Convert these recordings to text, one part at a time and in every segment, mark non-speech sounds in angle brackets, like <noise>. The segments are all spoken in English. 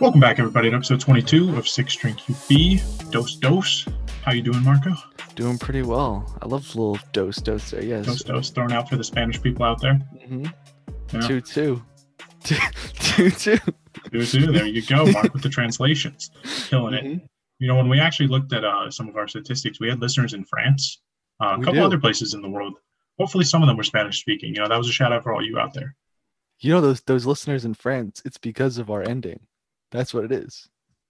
Welcome back, everybody, to episode 22 of Six String QB. Dose Dose. How you doing, Marco? Doing pretty well. I love little dose dose there. Yes. Dose Dose. Thrown out for the Spanish people out there. Mm-hmm. Yeah. Two two. <laughs> Two two two. Do. There you go, Mark, with the translations. Killing it. Mhm. You know, when we actually looked at uh, some of our statistics, we had listeners in France, uh, a couple do. other places in the world. Hopefully, some of them were Spanish speaking. You know, that was a shout out for all you out there. You know those those listeners in France. It's because of our ending. That's what it is.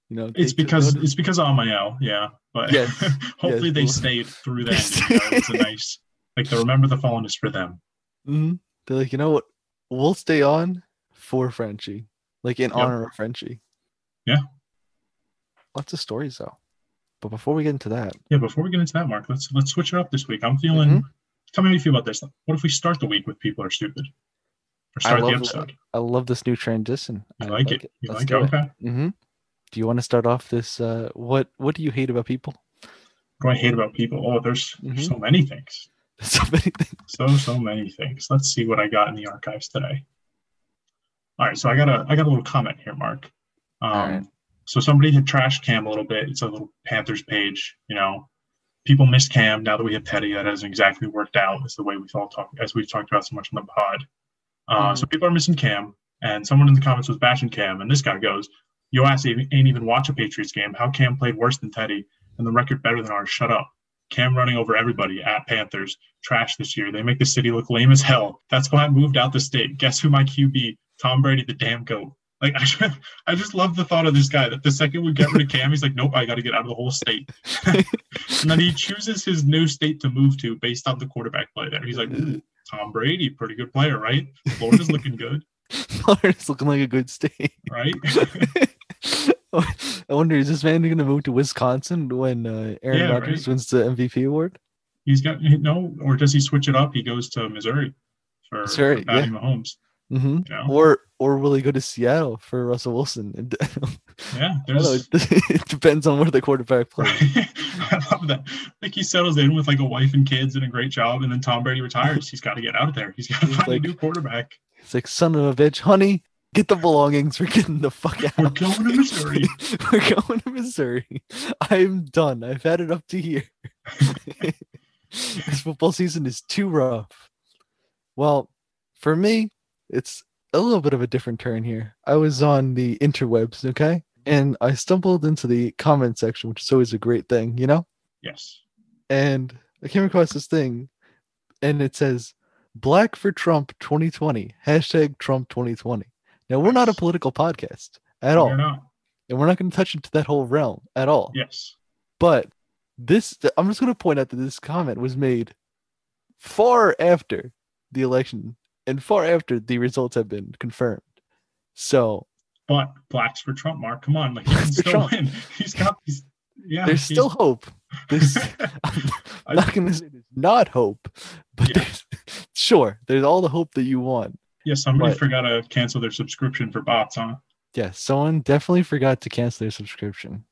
You know. It's because it's because of Amael, yeah. But Yes, <laughs> hopefully yes, they stayed through that. You know, it's a nice like the remember the fallen is for them. Mhm. They're like, you know what? We'll stay on for Frenchie, like in Yep. honor of Frenchie. Yeah. Lots of stories though. But before we get into that, Yeah, before we get into that, Mark, let's let's switch it up this week. I'm feeling. Mhm. Tell me how you feel about this. What if we start the week with people are stupid, I start the love episode? I love this new transition. You I like, it? You Let's like it? do Okay. Mm-hmm. Do you want to start off this? Uh, what What do you hate about people? What do I hate about people? Oh, there's, there's Mhm. so many things. <laughs> so many things. So so many things. Let's see what I got in the archives today. All right, so I got a I got a little comment here, Mark. Um, right. So somebody had trashed Cam a little bit. It's a little Panthers page. You know, people miss Cam now that we have Teddy. That hasn't exactly worked out as the way we've all talked as we've talked about so much on the pod. Uh, So people are missing Cam, and someone in the comments was bashing Cam, and this guy goes, "Yo ass ain't even watch a Patriots game. How Cam played worse than Teddy, and the record better than ours? Shut up." Cam running over everybody at Panthers. Trash this year. They make the city look lame as hell. That's why I moved out the state. Guess who my QB? Tom Brady, the damn goat. Like <laughs> I, just- I just love the thought of this guy that the second we get rid of Cam, he's like, nope, I got to get out of the whole state. <laughs> and then he chooses his new state to move to based on the quarterback play there. He's like, "Ooh, Tom Brady, pretty good player, right? Florida's looking good, <laughs> Florida's looking like a good state. right? <laughs> I wonder, is this man going to move to Wisconsin when uh, Aaron Yeah, Rodgers right. wins the MVP award? He's got no, or does he switch it up? He goes to Missouri for, Missouri, for Patty Mahomes. Hmm You know? Or or will he go to Seattle for Russell Wilson? <laughs> Yeah, know, <laughs> it depends on where the quarterback <laughs> plays. I love that. Like he settles in with like a wife and kids and a great job, and then Tom Brady retires. He's got to get out of there. He's got to find like- a new quarterback. It's like, son of a bitch, honey, get the belongings. We're getting the fuck out. We're going to Missouri. We're going to Missouri. I'm done. I've had it up to here. this football season is too rough. Well, for me, it's a little bit of a different turn here. I was on the interwebs, okay? And I stumbled into the comment section, which is always a great thing, you know? Yes. And I came across this thing, and it says, Black for Trump 2020, hashtag Trump 2020. Now, we're not a political podcast at all, and we're not going to touch into that whole realm at all. Yes. But this, I'm just going to point out that this comment was made far after the election and far after the results have been confirmed. So But blacks for Trump, Mark. Come on, like he can still Trump. win. <laughs> He's got these. Yeah. there's still hope. There's, <laughs> I'm not going to say there's not hope, but Yeah. there's, <laughs> sure, there's all the hope that you want. Yeah, somebody But- forgot to cancel their subscription for bots, huh? Yeah, someone definitely forgot to cancel their subscription.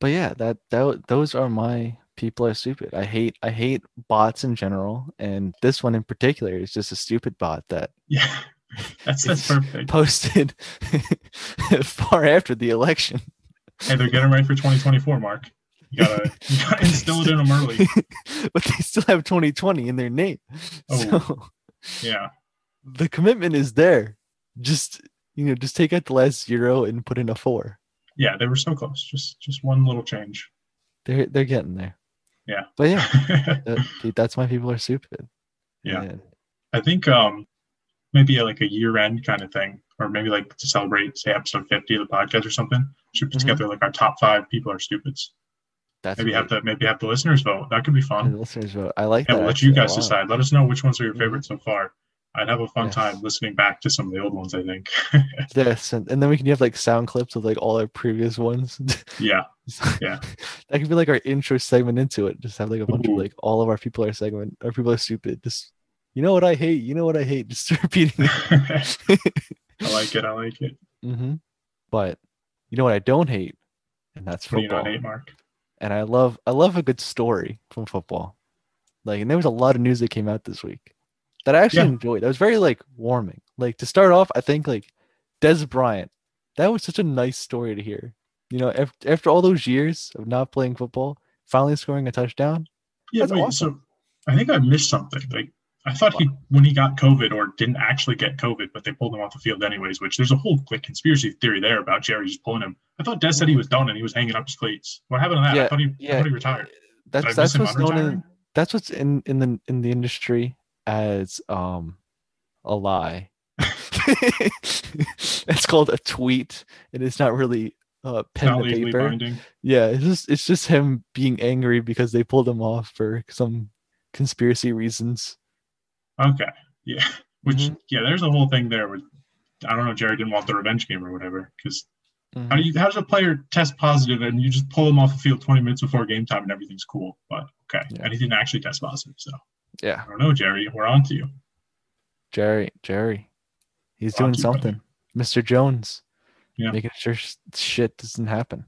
But yeah, that that those are my people are stupid. I hate I hate bots in general, and this one in particular is just a stupid bot that Yeah. <laughs> That's that's perfect. posted <laughs> far after the election. Hey, they're getting ready for 2024, Mark. You gotta, you gotta <laughs> instill it in them early. but they still have 2020 in their name. Oh. So Yeah. the commitment is there. Just you know, just take out the last zero and put in a four. Yeah, they were so close. Just just one little change. They're they're getting there. Yeah. But yeah, <laughs> that, dude, that's why people are stupid. Yeah. And I think um maybe like a year end kind of thing, or maybe like to celebrate, say episode 50 of the podcast or something. Should put Mhm. together like our top five people are stupids. that's Maybe have the maybe have the listeners vote. That could be fun. the listeners vote. I like Yeah, that. we'll let you guys decide. Let us know which ones are your Mhm. favorites so far. I'd have a fun Yes. time listening back to some of the old ones. I think. <laughs> Yes, and, and then we can have like sound clips of like all our previous ones. <laughs> yeah, Yeah. <laughs> that could be like our intro segment into it. Just have like a bunch Ooh. of like all of our people are segment. Our people are stupid. Just you know what I hate. You know what I hate. Just repeating. I like it. I like it. hmm But you know what I don't hate, and that's What football. hate, Mark? and I love I love a good story from football. Like, and there was a lot of news that came out this week that I actually Yeah. enjoyed. That was very like warming. Like to start off, I think like Dez Bryant that was such a nice story to hear. You know, after, after all those years of not playing football, finally scoring a touchdown. Yeah, wait, awesome. so I think I missed something. Like I thought he when he got COVID or didn't actually get COVID, but they pulled him off the field anyways, which there's a whole like conspiracy theory there about Jerry just pulling him. I thought Dez said he mm-hmm. was done and he was hanging up his cleats. What happened to that? I Yeah, thought he, I yeah. thought he retired. I That's that's what's known in that's what's in in the in the industry as um a lie. <laughs> it's called a tweet, and it's not really uh pen Not to paper. binding. Yeah, it's just it's just him being angry because they pulled him off for some conspiracy reasons. Okay. Yeah. Which Mhm. yeah, there's a whole thing there with I don't know, Jerry didn't want the revenge game or whatever. Because how Mhm. do you how does a player test positive and you just pull him off the field 20 minutes before game time and everything's cool? But okay. Yeah. And he didn't actually test positive. So Yeah, I don't know, Jerry. We're on to you. Jerry, Jerry, he's On doing to you, something. Mr. Jones, Yeah. making sure shit doesn't happen.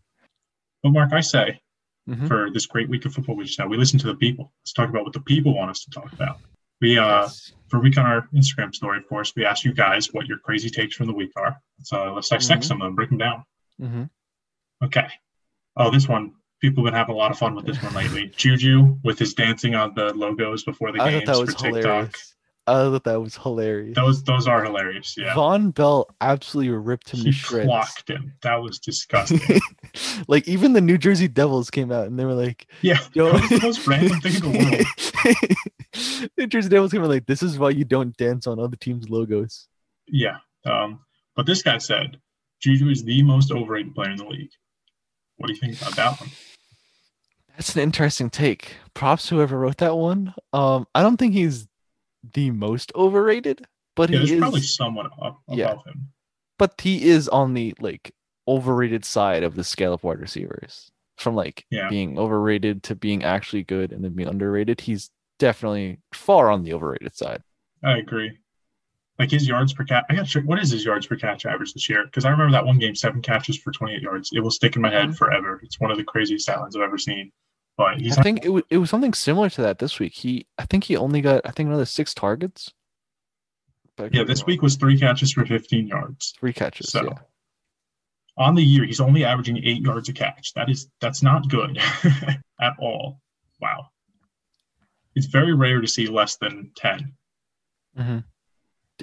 But Mark, I say Mhm. for this great week of football we just had, we listen to the people. Let's talk about what the people want us to talk about. We uh Yes. for a week on our Instagram story, of course, we asked you guys what your crazy takes from the week are. So let's dissect Mhm. some of them, break them down. Mhm. Okay. Oh, this one. People have been having a lot of fun with this one lately. Juju with his dancing on the logos before the I games thought that for was TikTok. hilarious. I thought that was hilarious. Those those are hilarious. Yeah. Vonn Bell absolutely ripped him He to shreds. clocked him. That was <laughs> disgusting. like even the New Jersey Devils came out and they were like, yeah. Yo. That was the most random thing in the world. <laughs> New Jersey Devils came out like, this is why you don't dance on other teams' logos. Yeah. Um, but this guy said Juju is the most overrated player in the league. What do you think about that one? That's an interesting take. Props whoever wrote that one. Um, I don't think he's the most overrated, but Yeah, he is. probably someone up above Yeah. him. but he is on the like overrated side of the scale of wide receivers. From like Yeah. being overrated to being actually good and then being underrated, he's definitely far on the overrated side. I agree. Like his yards per catch, I got check. What is his yards per catch average this year? Because I remember that one game, seven catches for 28 yards. It will stick in my head Mhm. forever. It's one of the craziest stat lines I've ever seen. But he's I think it, w- it was something similar to that this week. He, I think he only got, I think another six targets. Yeah, this week was three catches for 15 yards. three catches. So yeah, on the year, he's only averaging eight yards a catch. That is that's not good <laughs> at all. Wow. It's very rare to see less than 10. hmm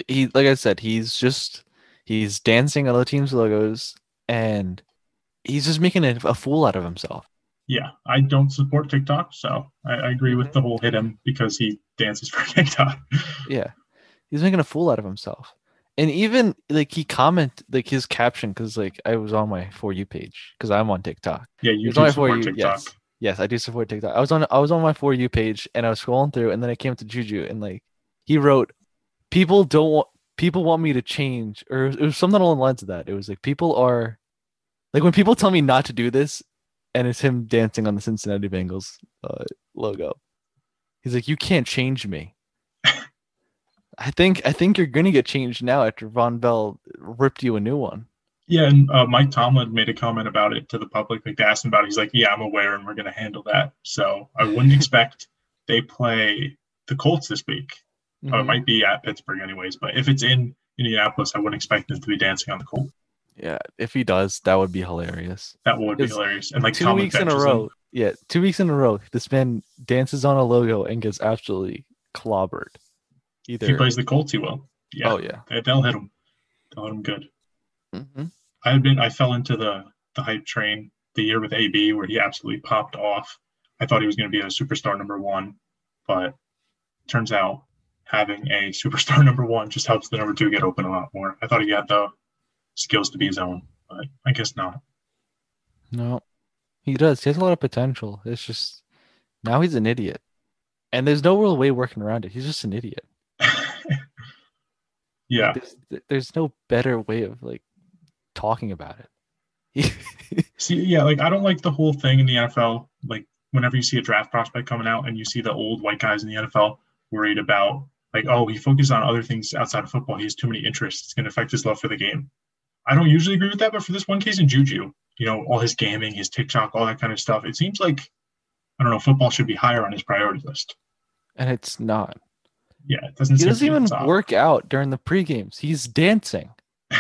he, like I said, he's just he's dancing on other teams' logos and he's just making a, a fool out of himself. Yeah, I don't support TikTok, so I, I agree with the whole hit him because he dances for <laughs> TikTok. Yeah, he's making a fool out of himself. And even like he comment like his caption because like I was on my for you page because I'm on TikTok. Yeah, you do only for support you, TikTok. yes. Yes, I do support TikTok. I was on I was on my for you page and I was scrolling through and then I came to Juju and like he wrote, "People don't want people want me to change," or it was something along the lines of that. It was like people are like when people tell me not to do this, and it's him dancing on the Cincinnati Bengals uh, logo. He's like, "You can't change me." <laughs> I think I think you're gonna get changed now after Vonn Bell ripped you a new one. Yeah, and uh, Mike Tomlin made a comment about it to the public. Like they asked him about it. He's like, "Yeah, I'm aware, and we're going to handle that." So I wouldn't <laughs> expect they play the Colts this week. Uh, it Mhm. might be at Pittsburgh, anyways. But if it's in Indianapolis, I wouldn't expect them to be dancing on the Colts. Yeah, if he does, that would be hilarious. That would be hilarious. And like two Tomlin weeks in a benches him. row. Yeah, two weeks in a row. This man dances on a logo and gets absolutely clobbered. If he plays the Colts, he will. Yeah, Oh yeah. they, they'll hit him. They'll hit him good. hmm I had been I fell into the the hype train the year with AB where he absolutely popped off. I thought he was going to be a superstar number one, but turns out having a superstar <laughs> number one just helps the number two get open a lot more. I thought he had the skills to be his own, but I guess not. No, he does. He has a lot of potential. It's just now he's an idiot, and there's no real way working around it. He's just an idiot. <laughs> yeah, There's, there's no better way of like talking about it. <laughs> see, yeah, like I don't like the whole thing in the NFL. Like whenever you see a draft prospect coming out and you see the old white guys in the NFL worried about like, oh, he focuses on other things outside of football. He has too many interests. It's going to affect his love for the game. I don't usually agree with that, but for this one case in Juju, you know, all his gaming, his TikTok, all that kind of stuff, it seems like I don't know, football should be higher on his priority list. and it's not. Yeah, it doesn't. He doesn't even work out during the pre games. He's dancing.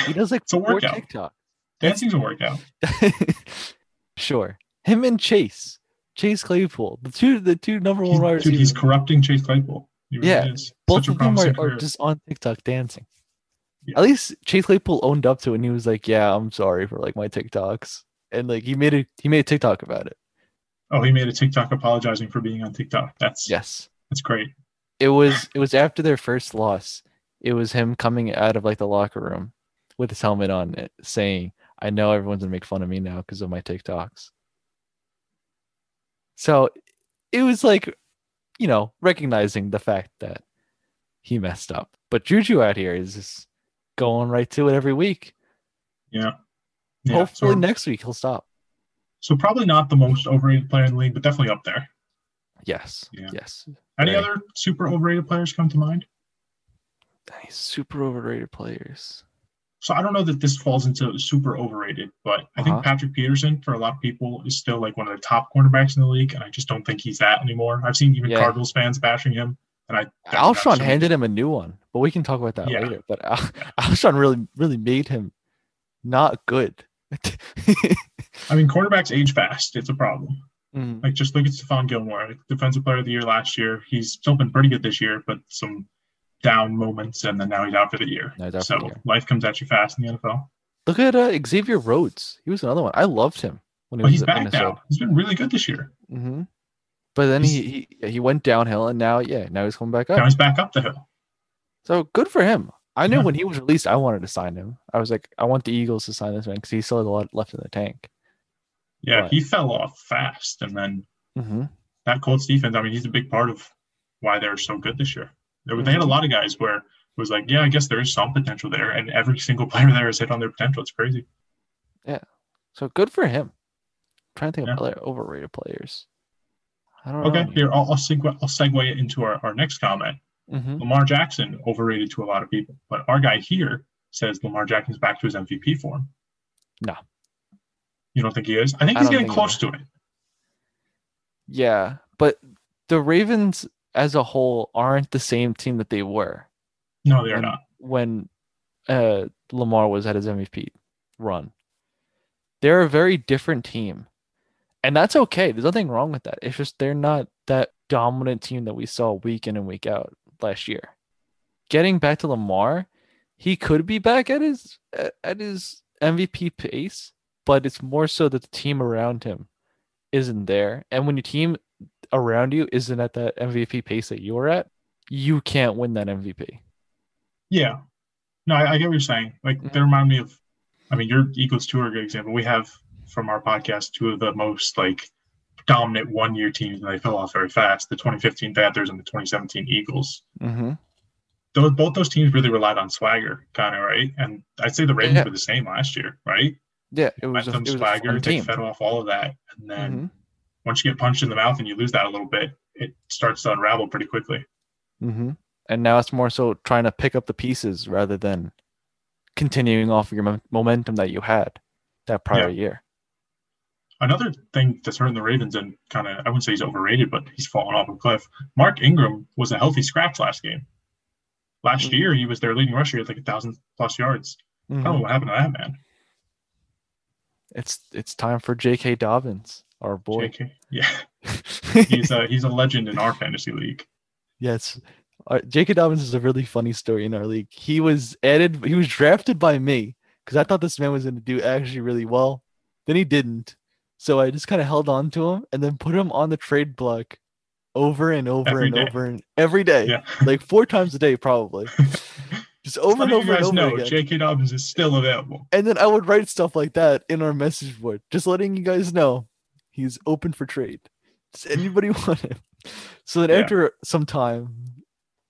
He does like <laughs> It's a workout. TikTok. Dancing's a workout. <laughs> sure. Him and Chase. Chase Claypool. The two the two number one wide dude, he's corrupting Chase Claypool. He really Yeah, is. Both Such a of them are, are just on TikTok dancing. Yeah. At least Chase Claypool owned up to it and he was like, Yeah, I'm sorry for like my TikToks. And like he made it he made a TikTok about it. Oh, he made a TikTok apologizing for being on TikTok. That's Yes. that's great. It was it was after their first loss. It was him coming out of like the locker room with his helmet on it saying, I know everyone's gonna make fun of me now because of my TikToks. So it was like, you know, recognizing the fact that he messed up. But Juju out here is just going right to it every week. Yeah. Yeah. Hopefully so, next week he'll stop. so probably not the most overrated player in the league, but definitely up there. Yes. Yeah. Yes. Any Right. other super overrated players come to mind? Any super overrated players. So I don't know that this falls into super overrated, but I think Uh-huh. Patrick Peterson for a lot of people is still like one of the top cornerbacks in the league, and I just don't think he's that anymore. I've seen even Yeah. Cardinals fans bashing him, and I Alshon handed him a new one, but we can talk about that Yeah. later. But Al- <laughs> Alshon really, really made him not good. I mean, quarterbacks age fast. It's a problem. Mhm. Like just look at Stephon Gilmore, like, defensive player of the year last year. He's still been pretty good this year, but some down moments, and then now he's out for the year. Now he's out for so the year. life comes at you fast in the NFL. Look at uh, Xavier Rhodes. He was another one. I loved him when he But was he's at back Minnesota. now. He's been really good this year. hmm But then he, he he went downhill, and now yeah, now he's coming back up. Now he's back up the hill. So good for him. I knew Yeah. when he was released, I wanted to sign him. I was like, I want the Eagles to sign this man because he still has a lot left in the tank. Yeah, Right. he fell off fast, and then hmm that Colts defense. I mean, he's a big part of why they're so good this year. They, they had a Mhm. lot of guys where it was like, yeah, I guess there is some potential there, and every <laughs> single player there has hit on their potential. It's crazy. Yeah, so good for him. trying to think Yeah. of other overrated players. I don't know. Okay, know. here I'll, I'll segue I'll segue into our, our next comment. Hmm Lamar Jackson overrated to a lot of people, but our guy here says Lamar Jackson's back to his MVP form. No. You don't think he is? I think he's don't getting think close to it. Yeah, but the Ravens as a whole aren't the same team that they were No, they are when, not. when uh, Lamar was at his MVP run. They're a very different team. And that's okay. There's nothing wrong with that. It's just they're not that dominant team that we saw week in and week out last year. Getting back to Lamar, he could be back at his at at his MVP pace, but it's more so that the team around him isn't there. And when your team around you isn't at that MVP pace that you're at, you can't win that MVP. Yeah. No, I, I get what you're saying. Like Mhm. they remind me of I mean your Eagles two are a good example. We have from our podcast two of the most like dominant one year teams and they fell off very fast. The 2015 Panthers and the 2017 Eagles. Mm-hmm. Those both those teams really relied on swagger, kind of right. And I'd say the Ravens Yeah. were the same last year, right? Yeah, it was a, it was a swagger, they team. fed off all of that, and then Mhm. once you get punched in the mouth and you lose that a little bit, it starts to unravel pretty quickly. Mm-hmm. And now it's more so trying to pick up the pieces rather than continuing off your momentum that you had that prior year. Another thing that's hurting the Ravens and kind of I wouldn't say he's overrated, but he's fallen off a cliff. Mark Ingram was a healthy scratch last game. Last Mhm. year he was their leading rusher at like a thousand plus yards. I don't know Mhm. what happened to that man. It's it's time for J.K. Dobbins, our boy. JK. Yeah, <laughs> he's a he's a legend in our fantasy league. yes, uh, J.K. Dobbins is a really funny story in our league. He was added. He was drafted by me because I thought this man was going to do actually really well. Then he didn't, so I just kind of held on to him and then put him on the trade block over and over Every and day. over and every day, Yeah. like four times a day probably. <laughs> Just over and over you and over know again. J.K. Dobbins is still available. and then I would write stuff like that in our message board, just letting you guys know he's open for trade. Does anybody <laughs> want him? So then Yeah. after some time,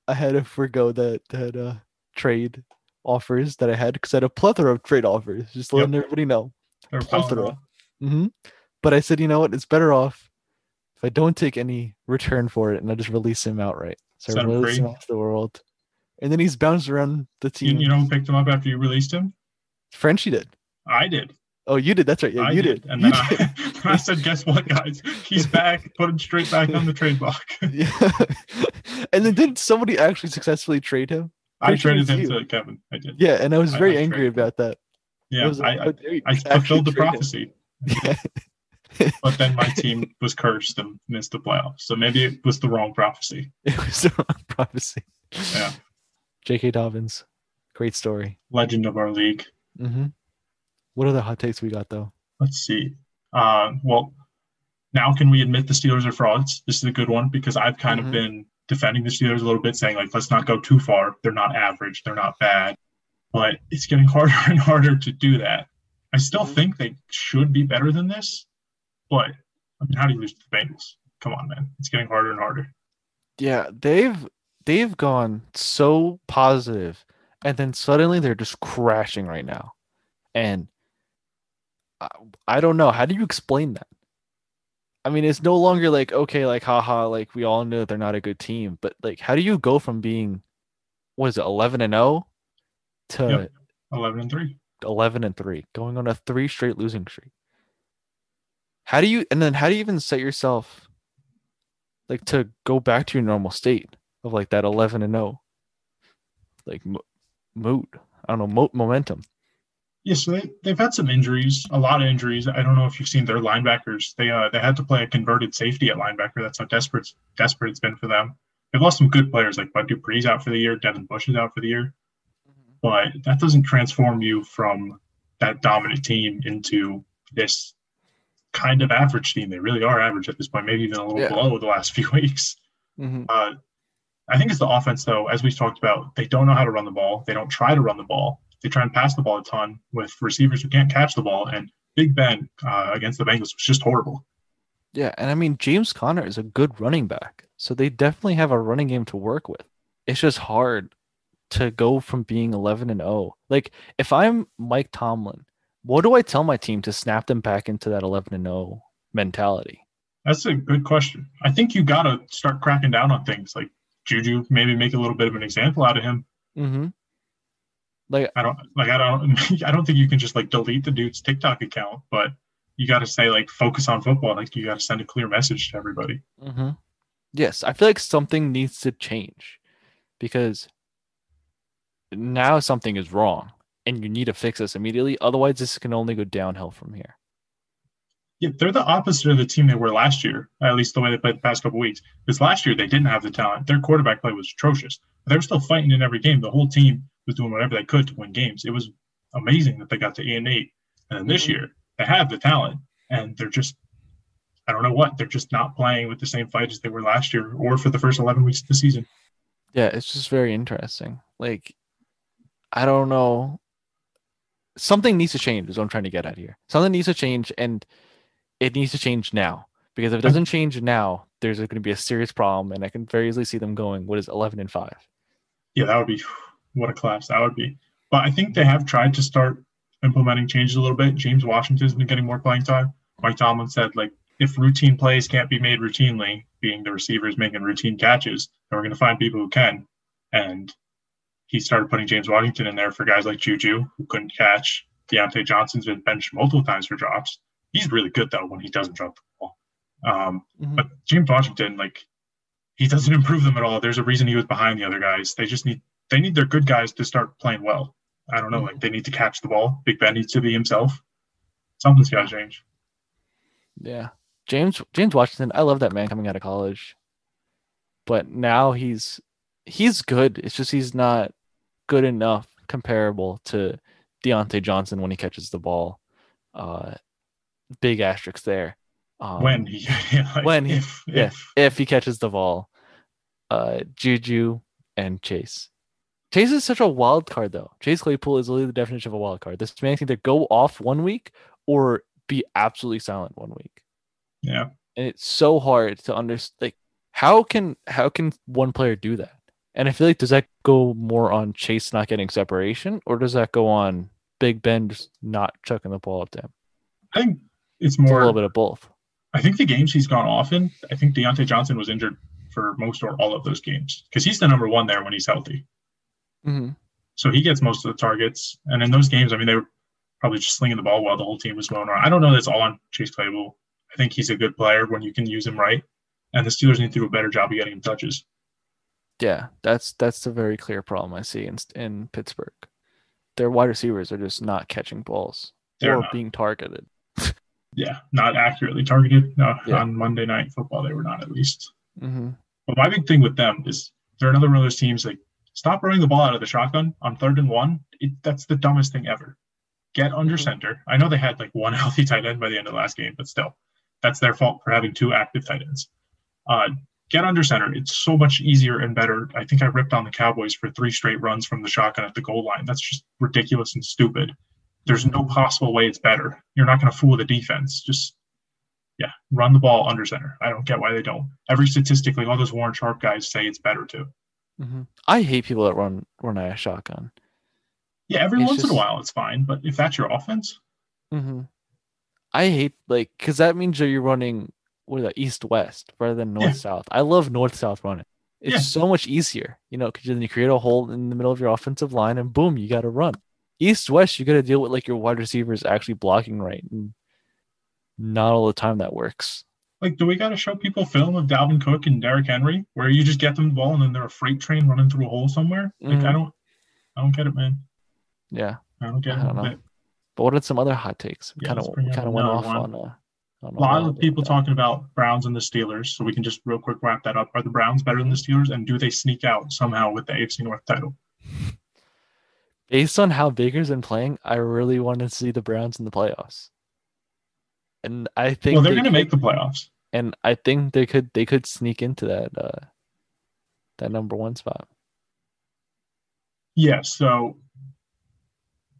I had to forego that that uh, trade offers that I had because I had a plethora of trade offers, just letting everybody know. They're Plethora. powerful. But I said, you know what? It's better off if I don't take any return for it and I just release him outright. So Set I release him off the world. And then he's bounced around the team. you know who picked him up after you released him? Frenchie did. I did. Oh, you did. That's right. Yeah, I you did. did. And You then did. I, <laughs> I said, guess what, guys? He's <laughs> back. Put him straight back on the trade block. <laughs> Yeah. and then did somebody actually successfully trade him? I traded him you. to Kevin. I did. Yeah, and I was I- very I angry about that. Yeah, I, I, oh, I fulfilled the prophecy. Yeah. But then my team was cursed and missed the playoffs. So maybe it was the wrong prophecy. <laughs> it was the wrong prophecy. Yeah. J.K. Dobbins, great story. Legend of our league. hmm What other hot takes we got though? Let's see. Uh, well, now can we admit the Steelers are frauds? This is a good one because I've kind Mhm. of been defending the Steelers a little bit, saying like, let's not go too far. They're not average. They're not bad. But it's getting <laughs> harder and harder to do that. I still Mhm. think they should be better than this, but I mean, how do you lose to the Bengals? Come on, man. It's getting harder and harder. Yeah, they've they've gone so positive, and then suddenly they're just crashing right now, and I, I don't know. How do you explain that? I mean, it's no longer like okay, like haha, like we all know they're not a good team, but like, how do you go from being what is it, eleven and zero, to Yep. 11 and 3. 11 and 3 going on a three straight losing streak how do you and then how do you even set yourself like to go back to your normal state of like that 11 and 0 like mo- mood i don't know mo- momentum Yeah, so they, they've had some injuries, a lot of injuries. I don't know if you've seen their linebackers. They uh, they had to play a converted safety at linebacker. That's how desperate desperate it's been for them. They've lost some good players like Bud Dupree's out for the year, Devin Bush is out for the year, but that doesn't transform you from that dominant team into this kind of average team. They really are average at this point, maybe even a little Yeah. below the last few <laughs> weeks. Mhm. Uh, I think it's the offense, though, as we've talked about, they don't know how to run the ball. They don't try to run the ball. They try and pass the ball a ton with receivers who can't catch the ball. And Big Ben uh, against the Bengals was just horrible. yeah and i mean james conner is a good running back so they definitely have a running game to work with it's just hard to go from being 11 and 0 like if i'm mike tomlin what do i tell my team to snap them back into that 11 and 0 mentality That's a good question. I think you got to start cracking down on things like Juju, maybe make a little bit of an example out of him. Mm-hmm. Like I don't like I don't <laughs> I don't think you can just like delete the dude's TikTok account, but you got to say like focus on football. Like you got to send a clear message to everybody. Mm-hmm. Yes, I feel like something needs to change because now something is wrong and you need to fix this immediately. Otherwise, this can only go downhill from here. Yeah, they're the opposite of the team they were last year, at least the way they played the past couple weeks. Because last year they didn't have the talent. Their quarterback play was atrocious. But they were still fighting in every game. The whole team was doing whatever they could to win games. It was amazing that they got to eight and eight. And then this Mhm. year they have the talent, and they're just I don't know what they're just not playing with the same fight as they were last year or for the first eleven weeks of the season. Yeah, it's just very interesting. Like, I don't know. Something needs to change, is what I'm trying to get at here. Something needs to change, and it needs to change now. Because if it doesn't change now, there's going to be a serious problem, and I can very easily see them going, what is 11 and 5? Yeah, that would be what a collapse that would be. But I think they have tried to start implementing changes a little bit. James Washington's been getting more playing time. Mike Tomlin said, like, if routine plays can't be made routinely, being the receivers making routine catches, then we're going to find people who can. And he started putting James Washington in there for guys like Juju, who couldn't catch. Diontae Johnson's been benched multiple times for drops. He's really good, though, when he doesn't drop the ball. Um, Mhm. but James Washington, like, he doesn't improve them at all. There's a reason he was behind the other guys. They just need they need their good guys to start playing well. I don't know, like they need to catch the ball. Big Ben needs to be himself. Something's got to change. Yeah. James James Washington, I love that man coming out of college. But now he's he's good. It's just he's not good enough comparable to Diontae Johnson when he catches the ball. Uh big asterisk there. Um, when he, <laughs> like, when he- if, yeah. if if he catches the ball. Uh Juju and Chase. Chase is such a wild card though. Chase Claypool is literally the definition of a wild card. This man can either go off one week or be absolutely silent one week. yeah, and it's so hard to understand like how can how can one player do that and i feel like does that go more on chase not getting separation or does that go on big ben just not chucking the ball up to him I think it's it's a little bit of both I think the games he's gone off in. I think Diontae Johnson was injured for most or all of those games because he's the number one there when he's healthy. mm-hmm. So he gets most of the targets. And in those games, I mean, they were probably just slinging the ball while the whole team was going around. I don't know that's all on Chase Claypool. I think he's a good player when you can use him right. And the Steelers need to do a better job of getting him touches. Yeah that's that's the very clear problem i see in in pittsburgh their wide receivers are just not catching balls They're or not. being targeted. Yeah, not accurately targeted. No, Yeah. on Monday Night Football, they were not at least. Mm-hmm. But my big thing with them is they're another one of those teams like stop running the ball out of the shotgun on third and one. It, that's the dumbest thing ever. Get under Mhm. center. I know they had like one <laughs> healthy tight end by the end of the last game, but still, that's their fault for having two active tight ends. Uh, get under center. It's so much easier and better. I think I ripped on the Cowboys for three straight runs from the shotgun at the goal line. That's just ridiculous and stupid. There's no possible way it's better. You're not going to fool the defense. Just yeah, run the ball under center. I don't get why they don't. Every statistically, all those Warren Sharp guys say it's better too. Mm-hmm. I hate people that run run a shotgun. Yeah, every It's once in a while it's fine, but if that's your offense, Mm-hmm. I hate like because that means that you're running what is that east west rather than north south. I love north south running. It's Yeah. so much easier, you know, because then you create a hole in the middle of your offensive line and boom, you got to run. East west, you got to deal with like your wide receivers actually blocking right, and not all the time that works. like, do we got to show people film of Dalvin Cook and Derrick Henry where you just get them the ball and then they're a freight train running through a hole somewhere? Like, I Mhm. don't, I don't get it, man. Yeah, I don't get I it. don't know. But what are some other hot takes? We Yeah, kind of kind of went off one. on uh, A lot of people talking about Browns and the Steelers, so we can just real quick wrap that up. Are the Browns better than the Steelers, and do they sneak out somehow with the AFC North title? based on how Baker's been playing, I really want to see the Browns in the playoffs. And I think Well, they're they going to make the playoffs. and I think they could they could sneak into that uh that number one spot. Yeah. So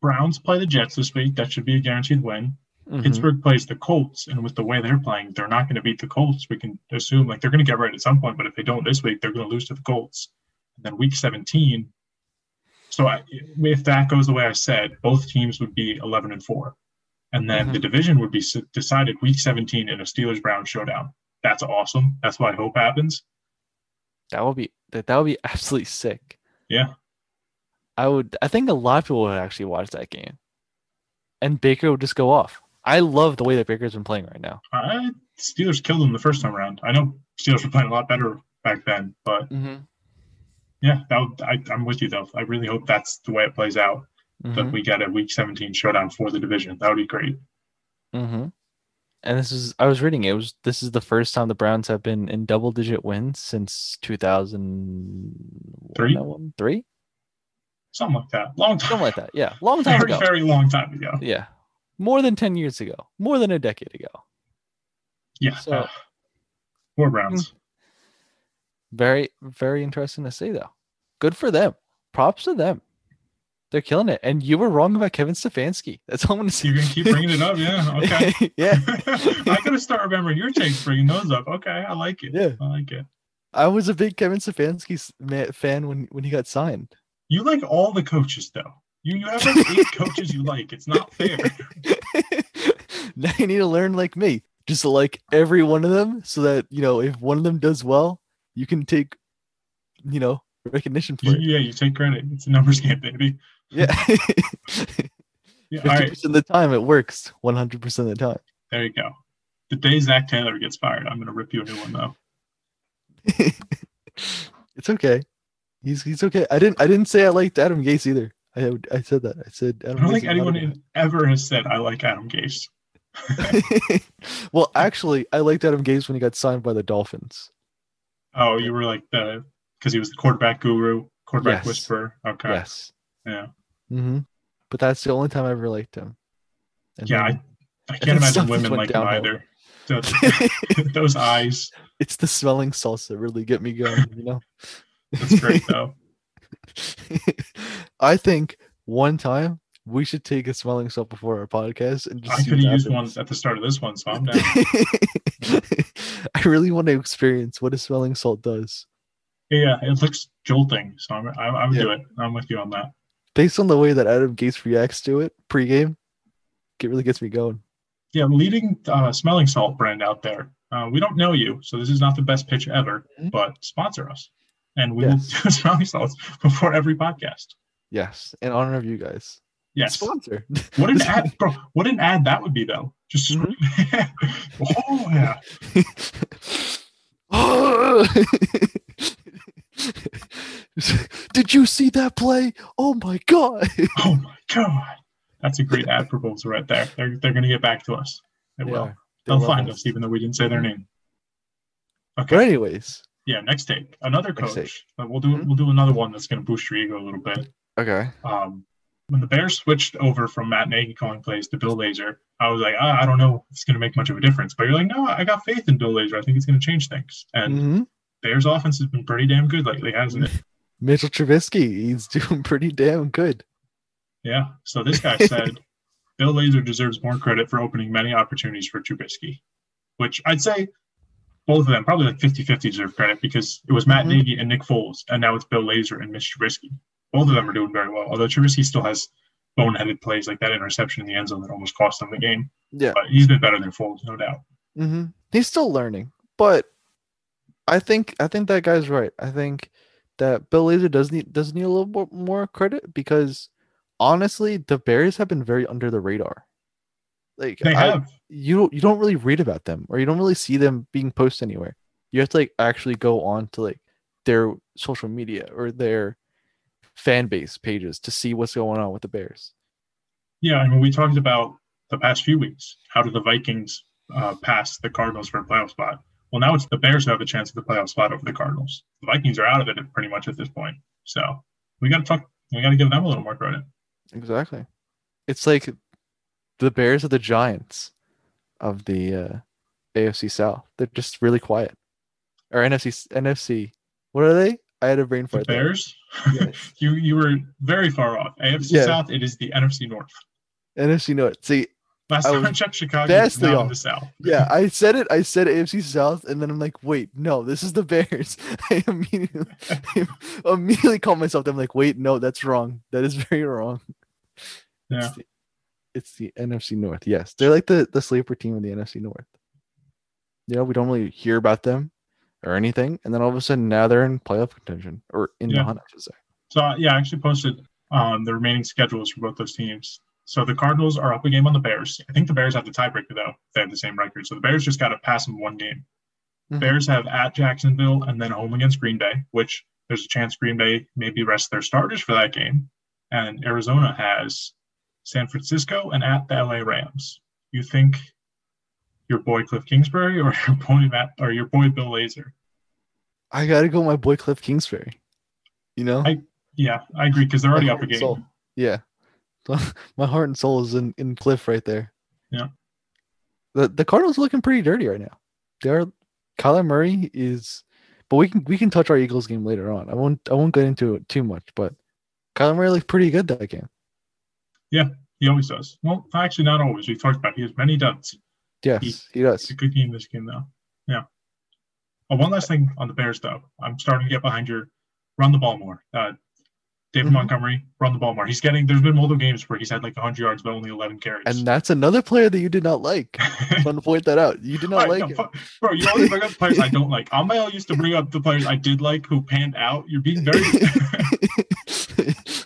Browns play the Jets this week. That should be a guaranteed win. Mhm. Pittsburgh plays the Colts, and with the way they're playing, they're not going to beat the Colts. We can assume like they're going to get right at some point, but if they don't this week, they're going to lose to the Colts. And then week 17. So I, if that goes the way I said, both teams would be 11 and four, and then the division would be decided week 17 in a Steelers Browns showdown. That's awesome. That's what I hope happens. That would be that that would be <laughs> absolutely sick. Yeah. I would I think a lot of people would actually watch that game. And Baker would just go off. I love the way that Baker's been playing right now. I, Steelers killed them the first time around. I know Steelers were playing a lot better back then, but Mm-hmm. yeah, that would, I, I'm with you though. I really hope that's the way it plays out. Mm-hmm. that we get a week 17 showdown for the division. That would be great. Mm-hmm. And this is I was reading it was this is the first time the Browns have been in double digit wins since 2003 Three? three Something like that. Long time. something like <laughs> that. Yeah, long time very, ago. very long time ago. Yeah, more than 10 years ago, more than a decade ago. Yeah. So- uh, four rounds. Very, very interesting to see, though. Good for them. Props to them. They're killing it. And you were wrong about Kevin Stefanski. That's all I'm going to say. You're going to keep bringing it up? Yeah. <laughs> Okay. yeah. <laughs> I got to start remembering your takes, bringing those up. Okay. I like it. Yeah. I like it. I was a big Kevin Stefanski fan when, when he got signed. You like all the coaches, though. You, you have like eight coaches you like. It's not fair. <laughs> <laughs> now you need to learn like me, just like every one of them, so that you know if one of them does well, you can take, you know, recognition for You- it. yeah. You take credit. It's a numbers game, baby. Yeah, <laughs> <laughs> Yeah. fifty All right. percent of the time it works. One hundred percent of the time. There you go. The day Zac Taylor gets fired, I'm going to rip you a new one, though. it's okay. He's he's okay. I didn't I didn't say I liked Adam Gase either. I I said that. I said I don't Gase think is not a anyone ever has said I like Adam Gase. Guy." <laughs> well, actually, I liked Adam Gase when he got signed by the Dolphins. Oh, you were like the because he was the quarterback guru, quarterback Yes. whisperer. Okay. Yes. Yeah. hmm But that's the only time I ever liked him. And Yeah. then- I, I can't imagine women like him either. <laughs> <laughs> Those eyes. it's the smelling salts that really get me going. You know. That's great though. I think one time we should take a smelling salt before our podcast and just I could have used one at the start of this one, so I'm down. <laughs> I really want to experience what a smelling salt does. yeah, it looks jolting, so I'm I, I would do it. I'm with you on that. Based on the way that Adam Gase reacts to it pregame, it really gets me going. Yeah, leading uh, smelling salt brand out there. Uh, we don't know you, so this is not the best pitch ever, Mhm. but sponsor us, and we Yes. will <laughs> do smelling salts before every podcast. Yes, in honor of you guys. Yes. Sponsor. <laughs> What an ad, bro! What an ad that would be, though. Just Mhm. <laughs> oh yeah, <laughs> Did you see that play? Oh my god. oh my God, that's a great ad proposal right there. They're they're gonna get back to us. They They will. are. They They'll find us, even though we didn't say their name. Okay. But anyways, Yeah. Next take. Another coach. take. We'll do Mhm. we'll do another one that's gonna boost your ego a little bit. okay. Um, when the Bears switched over from Matt Nagy calling plays to Bill Lazor, I was like, ah, I don't know if it's going to make much of a difference. But you're like, no, I got faith in Bill Lazor. I think it's going to change things. And hmm Bears offense has been pretty damn good lately, hasn't it? <laughs> Mitchell Trubisky, he's doing pretty damn good. Yeah. So this guy said <laughs> Bill Lazor deserves more credit for opening many opportunities for Trubisky, which I'd say both of them probably like 50 50 deserve credit because it was Matt Mhm. Nagy and Nick Foles, and now it's Bill Lazor and Mitch Trubisky. Both of them are doing very well, although Trubisky still has boneheaded plays like that interception in the end zone that almost cost them the game. Yeah. But he's been better than Foles, no doubt. hmm He's still learning, but I think I think that guy's right. I think that Bill Lazor does need does need a little more, more credit because honestly, the Bears have been very under the radar. Like They I- have. you you don't really read about them or you don't really see them being posted anywhere. You have to like actually go on to like their social media or their fan base pages to see what's going on with the Bears. Yeah, I mean, we talked about the past few weeks. How did the Vikings uh, pass the Cardinals for a playoff spot? Well, now it's the Bears who have the chance of the playoff spot over the Cardinals. The Vikings are out of it pretty much at this point. So we got to talk. We got to give them a little more credit. Exactly. It's like the Bears are the Giants of the uh, AFC South. They're just really quiet. Or NFC NFC. What are they? I had a brain fart. there. Bears, Yeah. <laughs> you you were very far off. AFC Yeah. South, it is the NFC North. NFC North. See, Last I time I checked, Chicago is not in the South. <laughs> yeah, I said it. I said AFC South, and then I'm like, wait, no, this is the Bears. <laughs> I immediately, immediately called myself. I'm like, wait, no, that's wrong. That is very wrong. Yeah. It's the, it's the NFC North. Yes, they're like the the sleeper team of the NFC North. You know, we don't really hear about them or anything, and then all of a sudden now they're in playoff contention or in Yeah. the hunt, I should say. So uh, yeah, I actually posted um, the remaining schedules for both those teams. So the Cardinals are up a game on the Bears. I think the Bears have the tiebreaker though. They have the same record. So the Bears just got to pass them one game. Mhm. Bears have at Jacksonville and then home against Green Bay, which there's a chance Green Bay maybe rest their starters for that game. And Arizona has San Francisco and at the LA Rams. You think your boy Kliff Kingsbury or <laughs> your boy Matt or your boy Bill Lazor? I gotta go, my boy Kliff Kingsbury. You know, I- Yeah, I agree because they're already up a game. soul. Yeah. <laughs> My heart and soul is in, in Kliff right there. Yeah. The the Cardinals are looking pretty dirty right now. They're Kyler Murray is but we can we can touch our Eagles game later on. I won't I won't get into it too much, but Kyler Murray looked pretty good that game. Yeah, he always does. Well, actually, not always. We've talked about he has many duds. Yes, he It's does. a good game this game, though. Yeah. Oh, one last thing on the Bears, though. I'm starting to get behind your run the ball more. Uh, David Mhm. Montgomery, run the ball more. He's getting. There's been multiple games where he's had like 100 yards but only 11 carries. And that's another player that you did not like. <laughs> I want to point that out. You did not Alright, like no, him. bro, you always bring up the players I don't like. <laughs> Amael used to bring up the players I did like who panned out. You're being very. <laughs>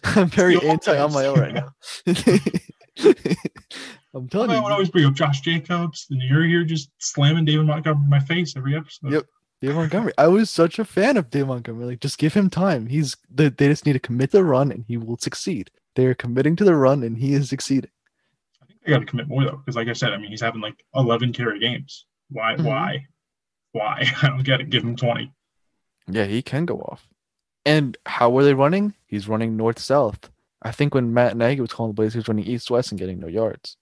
I'm very anti. Amael right now. I'm telling Amael would always bring up Josh Jacobs, and you're here just slamming David Montgomery in my face every episode. Yep. Dave Montgomery. I was such a fan of Dave Montgomery. Like, just give him time. He's they, they just need to commit the run, and he will succeed. They are committing to the run, and he is succeeding. I think they got to commit more though, because like I said, I mean he's having like 11 carry games. Why? Mhm. Why? Why? <laughs> I don't get it. Give him 20. Yeah, he can go off. And how were they running? He's running north south. I think when Matt Nagy was calling the plays, he was running east west and getting no yards.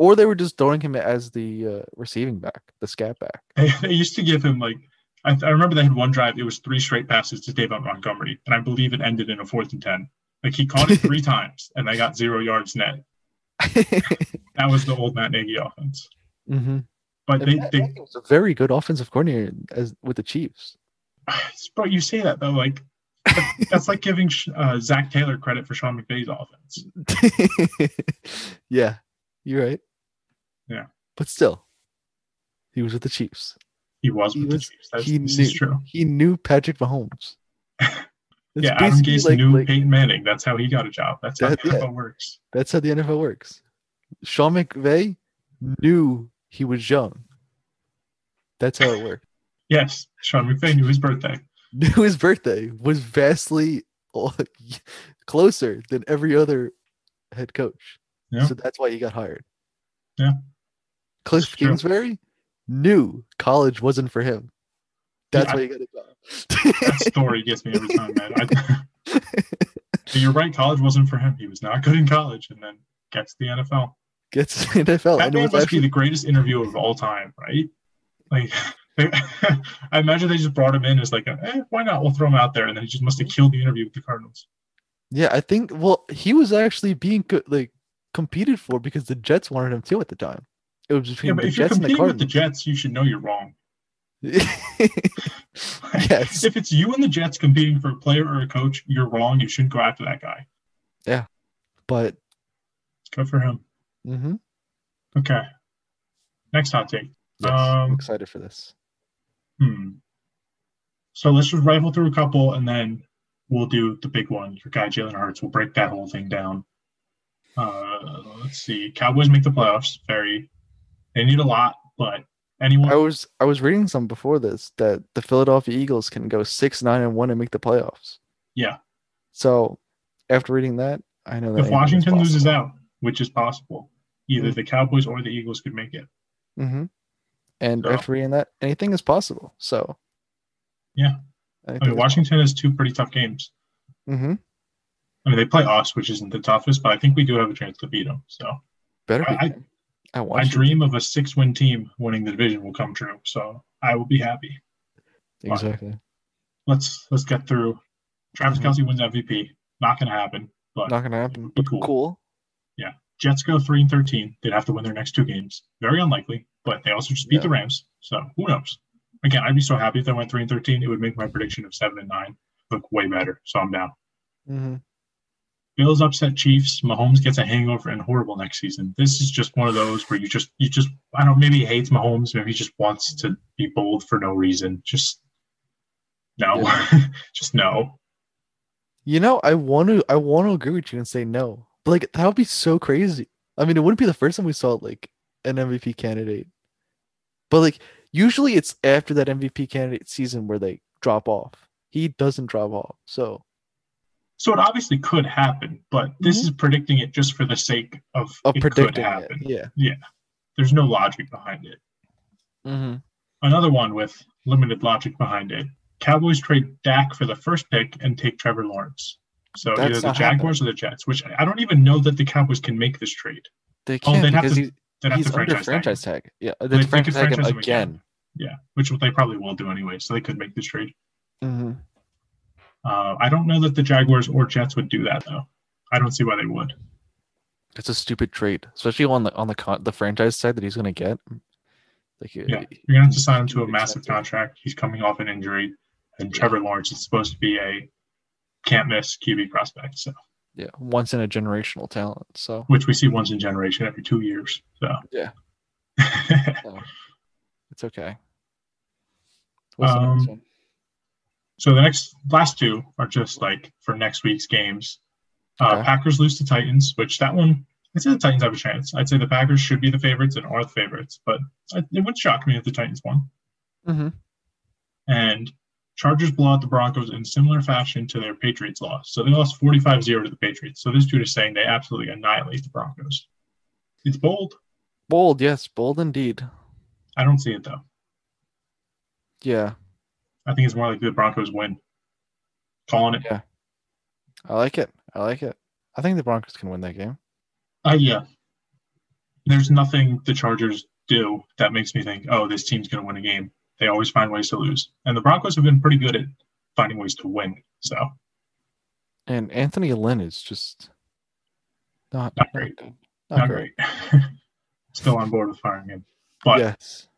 Or they were just throwing him as the uh, receiving back, the scat back. They, <laughs> they used to give him like I, I remember they had one drive. It was three straight passes to David Montgomery, and I believe it ended in a fourth and ten. Like he caught it <laughs> three times, and they got zero yards net. <laughs> That was the old Matt Nagy offense. mm-hmm. But they, they was a very good offensive coordinator as with the Chiefs. <sighs> bro, you say that though, like that's like giving uh, Zac Taylor credit for Sean McVay's offense. yeah, you're right. Yeah. But still, he was with the Chiefs. He was He with the Chiefs. That's, he knew- true. He knew Patrick Mahomes. <laughs> Yeah, Adam Gase like- knew like- Peyton Manning. That's how he got a job. That's how That- the yeah. NFL works. That's how the NFL works. Sean McVay knew he was young. That's how it worked. <laughs> Yes, Sean McVay knew his birthday. <laughs> Knew his birthday was vastly uh, closer than every other head coach. Yeah. So that's why he got hired. Yeah. Kliff. Kingsbury knew college wasn't for him. That's I- why he got a That story gets me every time, man. I, <laughs> you're right. College wasn't for him. He was not good in college, and then gets the NFL. Gets the NFL. That man must actually, be the greatest interview of all time, right? Like, <laughs> they, I imagine they just brought him in as like, eh, why not? We'll throw him out there, and then he just must have killed the interview with the Cardinals. yeah, I think. Well, he was actually being like competed for because the Jets wanted him too at the time. It was Yeah, but the if you're Jets the competing with the Jets, you should know you're wrong. <laughs> yes. If it's you and the Jets competing for a player or a coach, you're wrong. You shouldn't go after that guy. Yeah, but Good for him. Mm-hmm. Okay. Next hot take. yes, I'm Um, excited for this. Hmm. So let's just rifle through a couple and then we'll do the big one. Your guy Jalen Hurts. We'll break that whole thing down. Uh, let's see. Cowboys make the playoffs. Very. They need a lot, but anyone. I was I was reading some before this that the Philadelphia Eagles can go six nine and one and make the playoffs. Yeah. So after reading that, I know that If Washington loses out, which is possible, either Mhm. the Cowboys or the Eagles could make it. Mhm. And So- after reading that, anything is possible. So Yeah. I mean, Washington has two pretty tough games. Mm-hmm. I mean, they play us, which isn't the toughest, but I think we do have a chance to beat them. So Better be. I- good. I my dream of a six-win team winning the division will come true. So I will be happy. exactly. let's let's get through. Travis Mhm. Kelsey wins MVP. Not gonna happen. But Not gonna happen. be But cool. cool. Jets go three and thirteen. They'd have to win their next two games. Very unlikely, but they also just beat Yeah. the Rams. So who knows? Again, I'd be so happy if they went three and thirteen. It would make my prediction of seven and nine look way better. So I'm down. hmm Bills upset Chiefs. Mahomes gets a hangover and horrible next season. This is just one of those where you just you just I don't know, maybe he hates Mahomes, maybe he just wants to be bold for no reason. Just no. <laughs> just no. You know, I want to I want to agree with you and say no. But like that would be so crazy. I mean, it wouldn't be the first time we saw like an MVP candidate. But like usually it's after that MVP candidate season where they drop off. He doesn't drop off. So So it obviously could happen, but this Mhm. is predicting it just for the sake of, of it could predicting it. happen. Yeah. There's no logic behind it. Mm-hmm. Another one with limited logic behind it. Cowboys trade Dak for the first pick and take Trevor Lawrence. So That's either the Jaguars or the Jets, which I don't even know that the Cowboys can make this trade. They Oh, can't have because to- he's, he's to under franchise, tag. tag. Yeah, They- franchise tag him again. again. Yeah, which they probably will do anyway, so they could make this trade. hmm Uh, I don't know that the Jaguars or Jets would do that though. I don't see why they would. It's a stupid trade, especially on the on the con- the franchise side that he's gonna get. Like Yeah, uh, You're gonna have to sign him to a massive contract. He's coming off an injury, and Yeah. Trevor Lawrence is supposed to be a can't miss QB prospect. So, yeah, once in a generational talent. So which we see once in generation every two years. So, Yeah. <laughs> it's okay. What's the next Um, one? So the next last two are just like for next week's games. Uh, Okay. Packers lose to Titans, which that one I'd say the Titans have a chance. I'd say the Packers should be the favorites and are the favorites, but I, it would shock me if the Titans won. Mm-hmm. and Chargers blow out the Broncos in similar fashion to their Patriots loss. So they lost 45-0 to the Patriots. So this dude is saying they absolutely annihilate the Broncos. It's bold. Bold, yes, bold indeed. I don't see it though. Yeah, I think it's more like the Broncos win. Calling it. Yeah. I like it. I like it. I think the Broncos can win that game. Uh, yeah. There's nothing the Chargers do that makes me think, oh, this team's going to win a game. They always find ways to lose. And the Broncos have been pretty good at finding ways to win. So And Anthony Lynn is just not, Not great. good. not, great. <laughs> Still on board with firing him. But yes.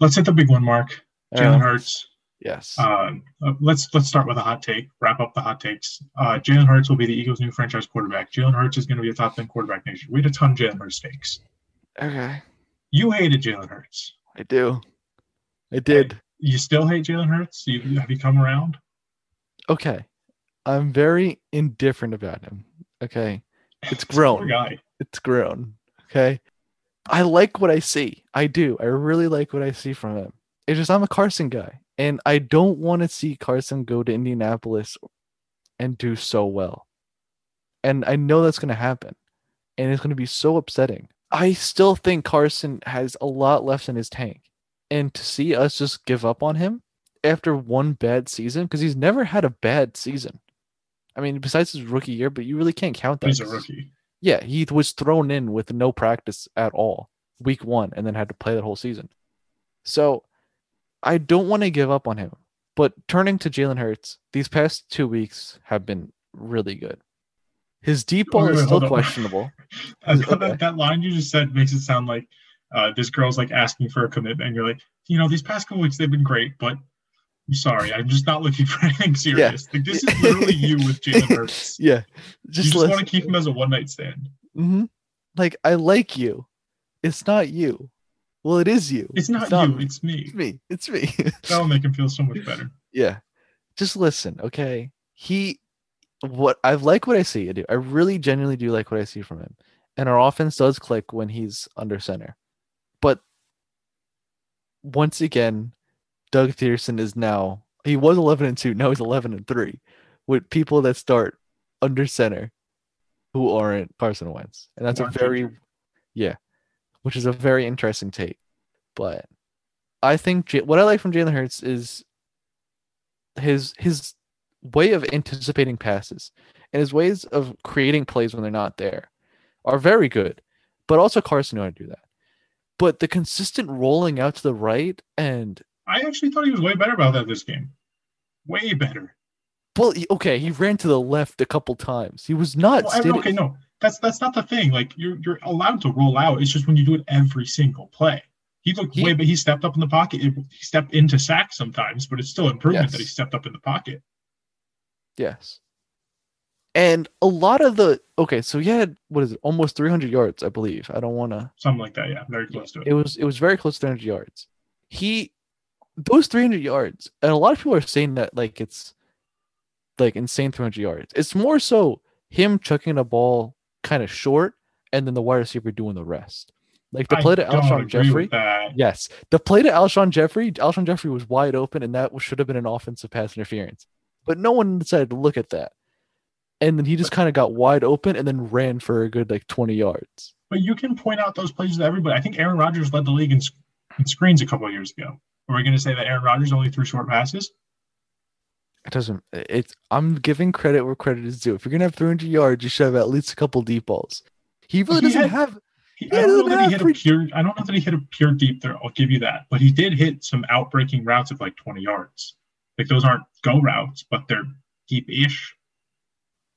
let's hit the big one, Mark. Jalen Uh, Hurts. Yes. Uh, uh, let's let's start with a hot take. Wrap up the hot takes. Uh, Jalen Hurts will be the Eagles' new franchise quarterback. Jalen Hurts is going to be a top ten quarterback next year. We had a ton of Jalen Hurts takes. okay. You hated Jalen Hurts. I do. I did. You still hate Jalen Hurts? You, have you come around? Okay. I'm very indifferent about him. Okay. It's <laughs> grown. guy. It's grown. Okay. I like what I see. I do. I really like what I see from him. It's just I'm a Carson guy. And I don't want to see Carson go to Indianapolis and do so well. And I know that's going to happen. and it's going to be so upsetting. I still think Carson has a lot left in his tank. And to see us just give up on him after one bad season, because he's never had a bad season. I mean, besides his rookie year, but you really can't count that. He's a rookie. Yeah, he was thrown in with no practice at all week one and then had to play that whole season. So I don't want to give up on him. But turning to Jalen Hurts, these past two weeks have been really good. His deep ball Wait, is still questionable. <laughs> Okay. that, that line you just said makes it sound like uh, this girl's like asking for a commitment, and you're like, you know, these past couple weeks they've been great, but I'm sorry, I'm just not looking <laughs> for anything serious. Like this is literally you with <laughs> Jalen Hurts. Yeah. you Just, just want to keep him as a one night stand. hmm Like I like you. It's not you. Well, it is you. It's not you, me. it's me. It's me. It's me. <laughs> That'll make him feel so much better. yeah. Just listen, okay? He what I like what I see, I do. I really genuinely do like what I see from him. And our offense does click when he's under center. But once again, Doug Pederson is now he was 11 and 2, now he's 11 and 3 with people that start under center who aren't Carson Wentz. And that's a very yeah, which is a very interesting take. But I think J- what I like from Jalen Hurts is his his way of anticipating passes and his ways of creating plays when they're not there are very good. But also Carson knew how to do that. But the consistent rolling out to the right and I actually thought he was way better about that this game. Way better. well, okay, he ran to the left a couple times. He was not. Well, okay, no, that's that's not the thing. Like you're you're allowed to roll out. It's just when you do it every single play. He looked He- way, but he stepped up in the pocket. It- he stepped into sack sometimes, but it's still improvement that he stepped up in the pocket. Yes. And a lot of the okay, so he had what is it, almost 300 yards, I believe. I don't want to. Something like that. Yeah, very close to it. It was it was very close to 300 yards. He those 300 yards, and a lot of people are saying that like it's like insane 300 yards. It's more so him chucking a ball kind of short, and then the wide receiver doing the rest. Like the I play to don't Alshon Jeffery. Yes, the play to Alshon Jeffery. Alshon Jeffery was wide open, and that should have been an offensive pass interference. But no one decided to look at that, and then he just kind of got wide open and then ran for a good like twenty yards. But you can point out those plays to everybody. I think Aaron Rodgers led the league in, in screens a couple of years ago. Are we going to say that Aaron Rodgers only threw short passes? It doesn't. It's. I'm giving credit where credit is due. If you're gonna have 300 yards, you should have at least a couple deep balls. He really He doesn't had- have. He, I don't know that he hit a free- pure. I don't know that he hit a pure deep throw. I'll give you that, but he did hit some outbreaking routes of like 20 yards. Like those aren't go routes, but they're deep-ish.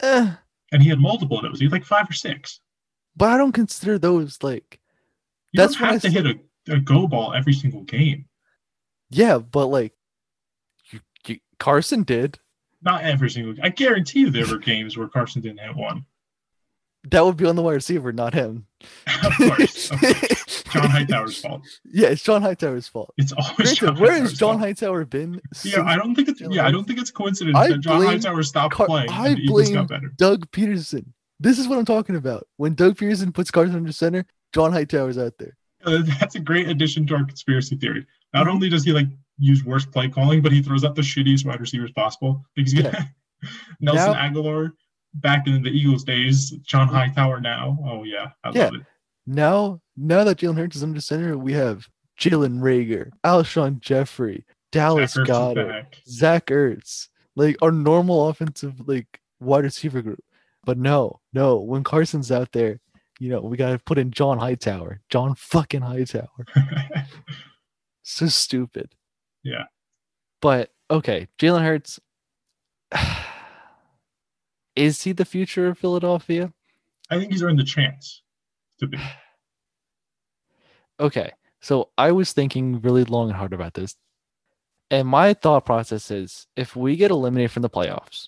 Eh, And he had multiple of those. He had like five or six. but I don't consider those like. You That's don't I have to said. hit a, a go ball every single game. Yeah, but like, Carson did. Not every single. I guarantee you there were games where Carson didn't hit one. That would be on the wide receiver, not him. <laughs> of course, of course. <laughs> John Hightower's fault. Yeah, it's John Hightower's fault. It's always Granted, where has John fault. Hightower been? Yeah, I don't think it's yeah, I don't think it's coincidence I that John Hightower stopped Car- playing I and blame got better. Doug Pederson. This is what I'm talking about. When Doug Pederson puts Carson under center, John Hightower's out there. Uh, that's a great addition to our conspiracy theory. Not Mhm. only does he like use worst play calling, but he throws out the shittiest wide receivers possible. Because Yeah. <laughs> Nelson Now- Agholor back in the Eagles days, John Hightower now. Oh yeah, I Yeah. love it. Now, now that Jalen Hurts is under center, we have Jalen Reagor, Alshon Jeffery, Dallas Zach Goedert. Zach Ertz, like our normal offensive like wide receiver group. But no, no, when Carson's out there, you know, we gotta put in John Hightower. John fucking Hightower. <laughs> So stupid. Yeah. But okay, Jalen Hurts. <sighs> Is he the future of Philadelphia? I think he's earned the chance to be. <sighs> Okay, so I was thinking really long and hard about this. And my thought process is if we get eliminated from the playoffs,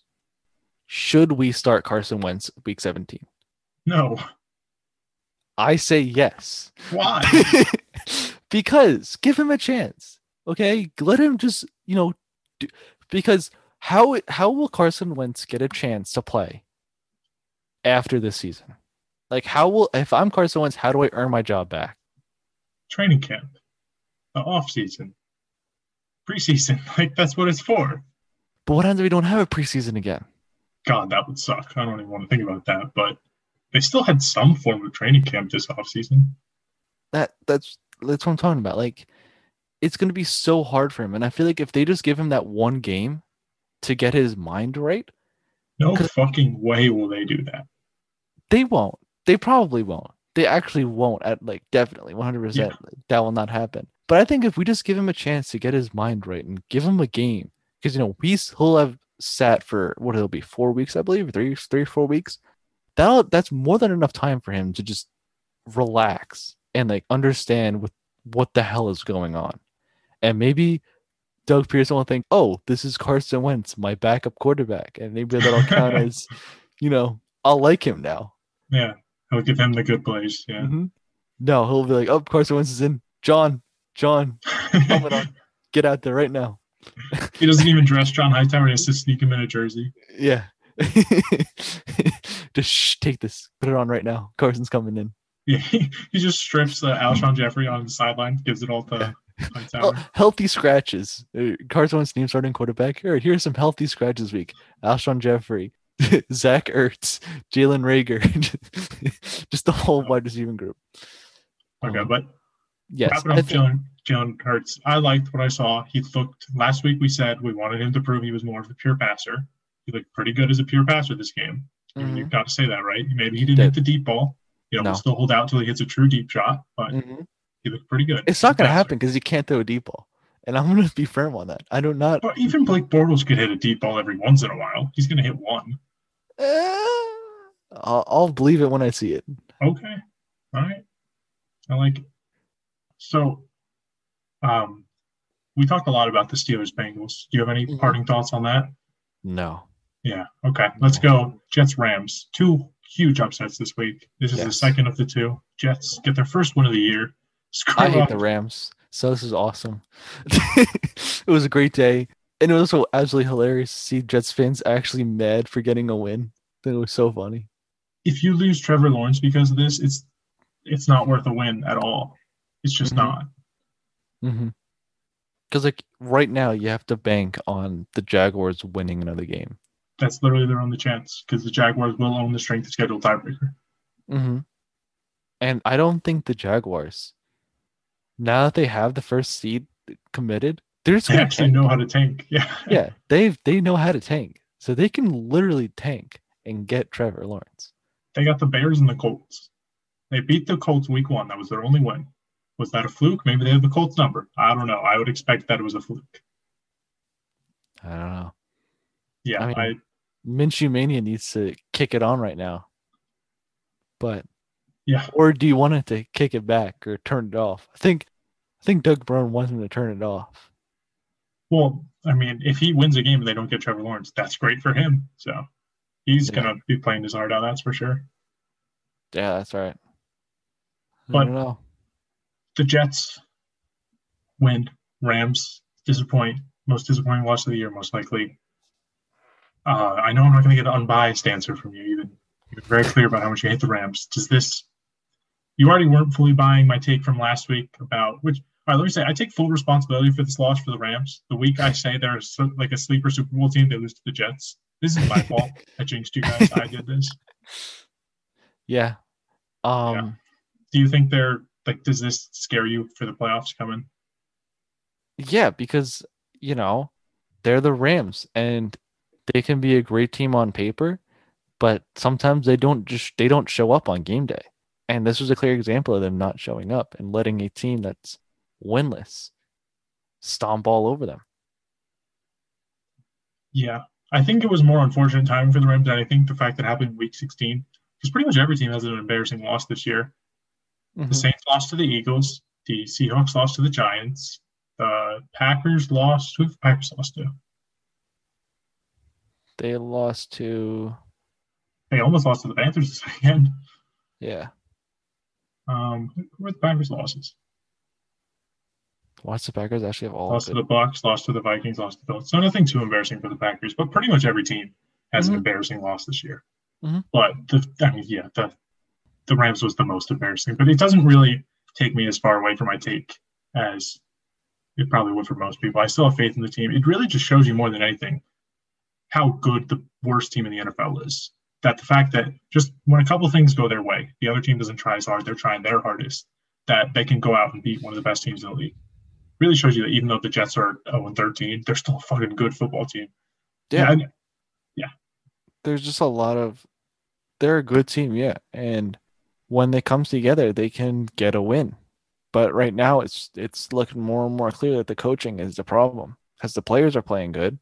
should we start Carson Wentz week 17? No. I say yes. Why? <laughs> because give him a chance. Okay? Let him just, you know, do, because how how will Carson Wentz get a chance to play after this season? Like how will if I'm Carson Wentz, how do I earn my job back? Training camp, the off season, preseason. <laughs> Like that's what it's for. But what happens if we don't have a preseason again? God, that would suck. I don't even want to think about that. But they still had some form of training camp this offseason. That that's that's what I'm talking about. Like, it's gonna be so hard for him, and I feel like if they just give him that one game to get his mind right, no fucking way will they do that. they won't. They probably won't. They actually won't. At like definitely 100. percent That will not happen. But I think if we just give him a chance to get his mind right and give him a game, because you know he's he'll have sat for what it'll be four weeks, I believe, three, three, four weeks. That that's more than enough time for him to just relax and like understand what what the hell is going on, and maybe Doug Pederson will think, oh, this is Carson Wentz, my backup quarterback, and maybe that'll count <laughs> as, you know, I'll like him now. Yeah. I'll give him the good plays. Yeah. Mhm. No, he'll be like, oh, Carson Wentz is in. John, John, on. <laughs> Get out there right now. <laughs> he doesn't even dress John Hightower. He has to sneak him in a jersey. Yeah. Just shh, take this. Put it on right now. Carson's coming in. Yeah, he, he just strips uh, Alshon Jeffery on the sideline, gives it all to Oh, healthy scratches. Uh, Carson Wentz name starting quarterback. Here, here's some healthy scratches week. Alshon Jeffery, <laughs> Zach Ertz, Jalen Reagor. <laughs> Just the whole wide receiving group. Okay, Um, but yes. wrapping I up think- Jalen, Jalen Hurts, I liked what I saw. He looked last week. We said we wanted him to prove he was more of a pure passer. He looked pretty good as a pure passer this game. Mhm, You've got to say that, right? Maybe he didn't Did. hit the deep ball. You know, No. we'll still hold out till he hits a true deep shot, but mhm. He looked pretty good. It's not going to happen because he can't throw a deep ball. And I'm going to be firm on that. I do not. But even Blake Bortles could hit a deep ball every once in a while. He's going to hit one. Uh, I'll, I'll believe it when I see it. Okay. All right. I like it. So, um, we talked a lot about the Steelers Bengals. Do you have any Mhm. parting thoughts on that? No. Yeah. Okay. Let's go. Jets Rams. Two huge upsets this week. This is the second of the two. Jets get their first win of the year. I hate the Rams. So this is awesome. <laughs> it was a great day. And it was also absolutely hilarious to see Jets fans actually mad for getting a win. I think it was so funny. If you lose Trevor Lawrence because of this, it's it's not worth a win at all. It's just Mhm. not. Mm-hmm. Because like right now, you have to bank on the Jaguars winning another game. That's literally their only chance because the Jaguars will own the strength of schedule tiebreaker. Mm-hmm. And I don't think the Jaguars, now that they have the first seed committed, they're just They actually tank. know how to tank. <laughs> Yeah. Yeah, They've they know how to tank, so they can literally tank and get Trevor Lawrence. They got the Bears and the Colts. They beat the Colts week one. That was their only win. Was that a fluke? Maybe they have the Colts number. I don't know. I would expect that it was a fluke. I don't know. Yeah, I mean- I, Minshew Mania needs to kick it on right now. But yeah. or do you want it to kick it back or turn it off? I think I think Doug Brown wants him to turn it off. Well, I mean, if he wins a game and they don't get Trevor Lawrence, that's great for him. So he's Yeah. gonna be playing his heart out. That's for sure. Yeah, that's right. I But- don't know. The Jets win. Rams disappoint. Most disappointing loss of the year, most likely. Uh, I know I'm not going to get an unbiased answer from you. Even you're very clear about how much you hate the Rams. Does this? You already weren't fully buying my take from last week about which. All right, let me say I take full responsibility for this loss for the Rams. The week I say they're so, like a sleeper Super Bowl team, they lose to the Jets. This is my fault. <laughs> I jinxed you guys. I did this. Yeah. Um Do you think they're like? Does this scare you for the playoffs coming? Yeah, because you know they're the Rams, and they can be a great team on paper, but sometimes they don't just they don't show up on game day. And this was a clear example of them not showing up and letting a team that's winless stomp all over them. Yeah, I think it was more unfortunate timing for the Rams, and I think the fact that it happened in Week 16, because pretty much every team has an embarrassing loss this year. The Mhm. Saints lost to the Eagles, the Seahawks lost to the Giants, the Packers lost. Who the Packers lost to? They lost to They almost lost to the Panthers <laughs> this weekend. yeah. Um, who were the Packers' losses? Watch the Packers actually have all Lost to the Bucks, lost to the Vikings, lost to the Bills. So nothing too embarrassing for the Packers, but pretty much every team has an Mhm. embarrassing loss this year. Mhm. But the, I mean, yeah, the the Rams was the most embarrassing, but it doesn't really take me as far away from my take as it probably would for most people. I still have faith in the team. It really just shows you more than anything how good the worst team in the NFL is. That the fact that just when a couple things go their way, the other team doesn't try as hard, they're trying their hardest, that they can go out and beat one of the best teams in the league. Really shows you that even though the Jets are 0 13, they're still a fucking good football team. Yeah. Yeah. There's just a lot of they're a good team, yeah. And when they come together, they can get a win. But right now it's it's looking more and more clear that the coaching is the problem. Because the players are playing good.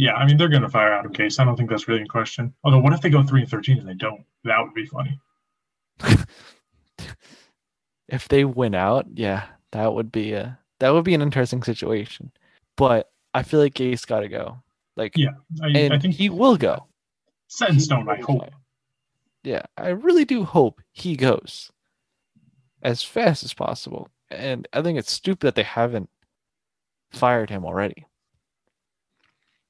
Yeah, I mean they're going to fire Adam Gase. I don't think that's really in question. Although, what if they go three and thirteen and they don't? That would be funny. <laughs> if they win out, yeah, that would be a that would be an interesting situation. But I feel like Gase got to go. Like, Yeah, I, and I think he will go. set in stone. I hope. go. Yeah, I really do hope he goes as fast as possible. And I think it's stupid that they haven't fired him already.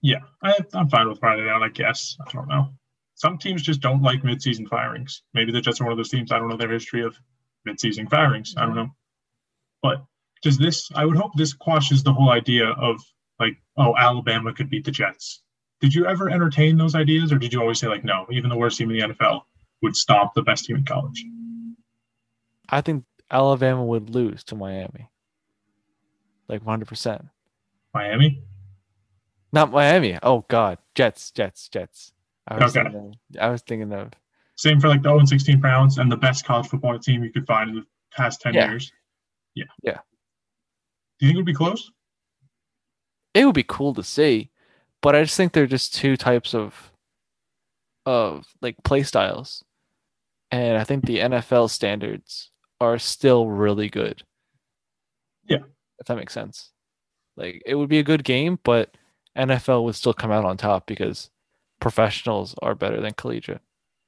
Yeah, I, I'm fine with firing it out. I guess I don't know. Some teams just don't like midseason firings. Maybe the Jets are one of those teams. I don't know their history of midseason firings. I don't know. But does this? I would hope this quashes the whole idea of like, oh, Alabama could beat the Jets. Did you ever entertain those ideas, or did you always say like, no, even the worst team in the NFL would stop the best team in college? I think Alabama would lose to Miami. Like 100%. Miami. Not Miami. Oh God, Jets, Jets, Jets. I was Okay. thinking of, I was thinking of Same for like the 0 and 16 Browns and the best college football team you could find in the past 10 Yeah. years. Yeah. Yeah. Do you think it would be close? it would be cool to see, but I just think they're just two types of of like play styles. And I think the NFL standards are still really good. Yeah. If that makes sense. Like it would be a good game, but NFL would still come out on top because professionals are better than collegiate.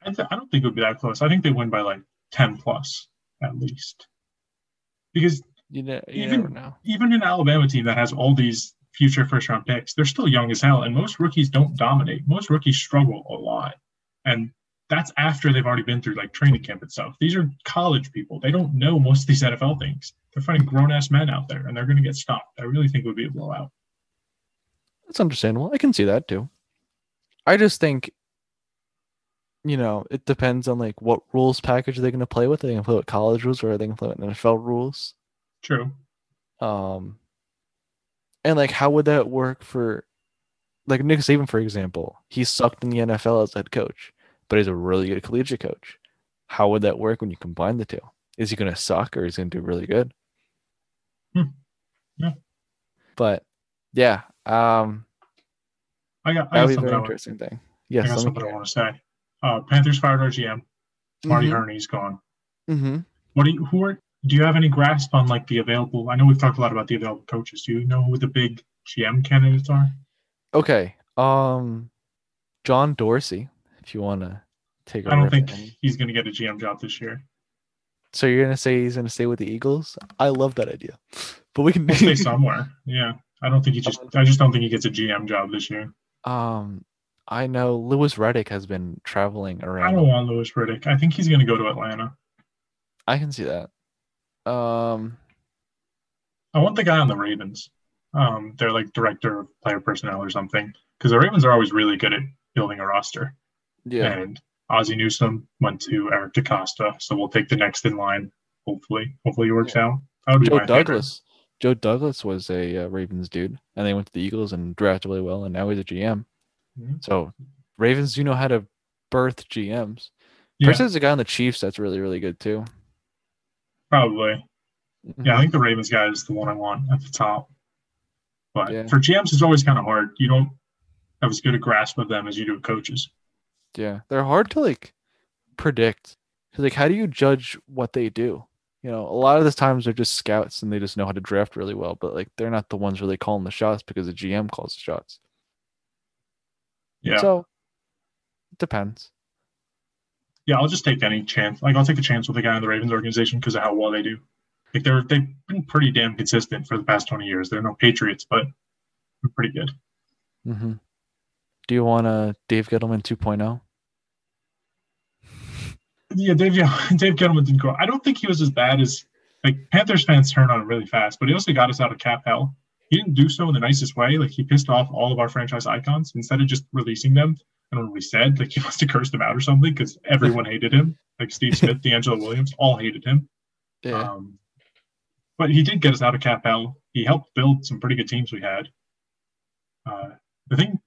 I, th- I don't think it would be that close. I think they win by like 10 plus at least. Because You know, you Even- even an Alabama team that has all these future first round picks, they're still young as hell. And most rookies don't dominate. Most rookies struggle a lot. And that's after they've already been through like training camp itself. These are college people. They don't know most of these NFL things. They're fighting grown ass men out there and they're going to get stopped. I really think it would be a blowout. That's understandable. I can see that too. I just think, you know, it depends on like what rules package they're going to play with. Are they going to play with college rules or are they going to play with NFL rules? True. Um, and like, how would that work for, like Nick Saban, for example? He sucked in the NFL as head coach, but he's a really good collegiate coach. How would that work when you combine the two? Is he going to suck or is he going to do really good? Hmm. Yeah. But yeah, um, I got, I that got would be a something, I, interesting thing. I Yes, got let me something I want to say. Uh, Panthers fired our GM. Marty Mhm. Hurney's gone. Mm-hmm. What do you, who are, do you have any grasp on like the available? I know we've talked a lot about the available coaches. Do you know who the big GM candidates are? Okay. Um, John Dorsey, if you want to take. a I don't think him. he's going to get a GM job this year. So you're gonna say he's gonna stay with the Eagles? I love that idea, but we can He'll stay <laughs> somewhere. Yeah, I don't think he just. I just don't think he gets a GM job this year. um, I know Louis Riddick has been traveling around. I don't want Louis Riddick. I think he's going to go to Atlanta. I can see that. Um, I want the guy on the Ravens. Um, they're like director of player personnel or something because the Ravens are always really good at building a roster. yeah, And Ozzie Newsome went to Eric DeCosta, so we'll take the next in line. Hopefully, hopefully it works out. That would be Joe my favorite. Joe Douglas was a uh, Ravens dude, and they went to the Eagles and drafted really well, and now he's a GM. Mhm. So Ravens do know how to birth GMs. Yeah, there's a guy on the Chiefs that's really, really good too. probably. Mhm. Yeah, I think the Ravens guy is the one I want at the top. But Yeah. for GMs, it's always kind of hard. You don't have as good a grasp of them as you do with coaches. Yeah, they're hard to like predict. 'Cause, like, how do you judge what they do? You know, a lot of the times they're just scouts and they just know how to draft really well, but like they're not the ones really calling the shots because the GM calls the shots. Yeah. So it depends. Yeah, I'll just take any chance. Like I'll take a chance with the guy in the Ravens organization because of how well they do. Like they're they've been pretty damn consistent for the past twenty years. They're no Patriots, but they're pretty good. Mm-hmm. Do you want a Dave Gettleman oh? 2.0? Yeah, Dave <laughs> Dave Gettleman didn't go. I don't think he was as bad as like Panthers fans turned on him really fast, but he also got us out of cap hell. He didn't do so in the nicest way. Like he pissed off all of our franchise icons instead of just releasing them. I don't know what he said. Like <laughs> he must have cursed him out or something because everyone hated him. Like Steve Smith, <laughs> DeAngelo Williams, all hated him. Yeah. Um, but he did get us out of cap hell. He helped build some pretty good teams we had. Uh, the thing,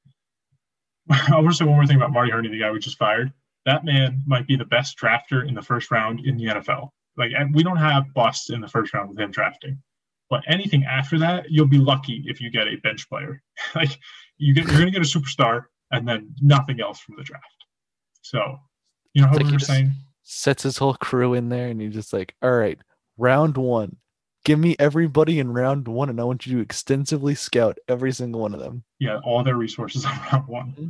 I want to say one more thing about Marty Hurney, the guy we just fired. That man might be the best drafter in the first round in the NFL. Like we don't have busts in the first round with him drafting, but anything after that, you'll be lucky if you get a bench player. <laughs> like you get, you're going to get a superstar and then nothing else from the draft. So, you know how like we were saying, Sets his whole crew in there, and he's just like, "All right, round one, give me everybody in round one, and I want you to extensively scout every single one of them." yeah, all their resources <laughs> on round one. Mm-hmm.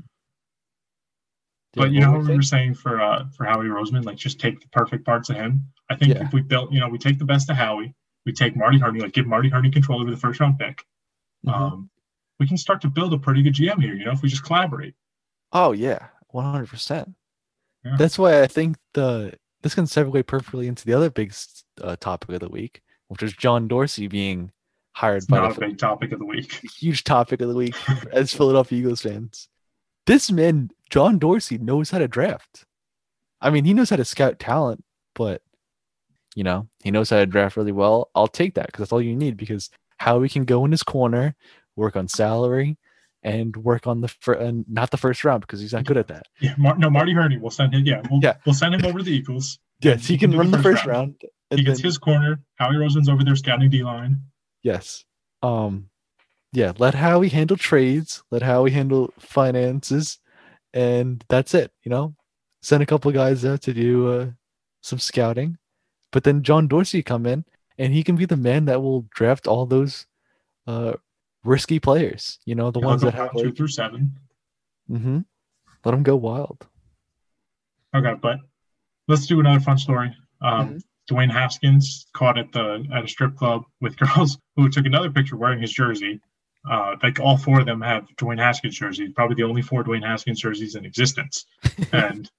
But you know how we we were saying? for uh, for Howie Roseman, like just take the perfect parts of him. I think Yeah. if we built, you know, we take the best of Howie, we take Marty Hurney, like give Marty Hurney control over the first round pick. Mhm. Um, we can start to build a pretty good GM here. You know, if we just collaborate. Oh yeah, one hundred percent. That's why I think the this can segue perfectly into the other big uh, topic of the week, which is John Dorsey being hired It's by not the a big topic of the week. huge topic of the week as <laughs> Philadelphia Eagles fans. This man, John Dorsey, knows how to draft. I mean, he knows how to scout talent, but you know, he knows how to draft really well. I'll take that because that's all you need. Because how we can go in his corner, work on salary, and work on the fir- and not the first round because he's not good at that. Yeah, Mar- no, Marty Hurney. We'll send him. Yeah, we'll, Yeah. we'll send him over to the Eagles. Yes, he He can run the first round. and He gets then- his corner. Howie Roseman's over there scouting D line. Yes. Um yeah, let Howie handle trades, let Howie handle finances, and that's it, you know? Send a couple guys out to do uh, some scouting. But then John Dorsey come in and he can be the man that will draft all those uh risky players, you know, the He'll ones that have two through seven. Mm-hmm. let them go wild. Okay, but let's do another fun story. Um, Mm-hmm. Dwayne Haskins caught at the at a strip club with <laughs> girls who took another picture wearing his jersey. Uh, like all four of them have Dwayne Haskins jerseys, probably the only four Dwayne Haskins jerseys in existence. <laughs> and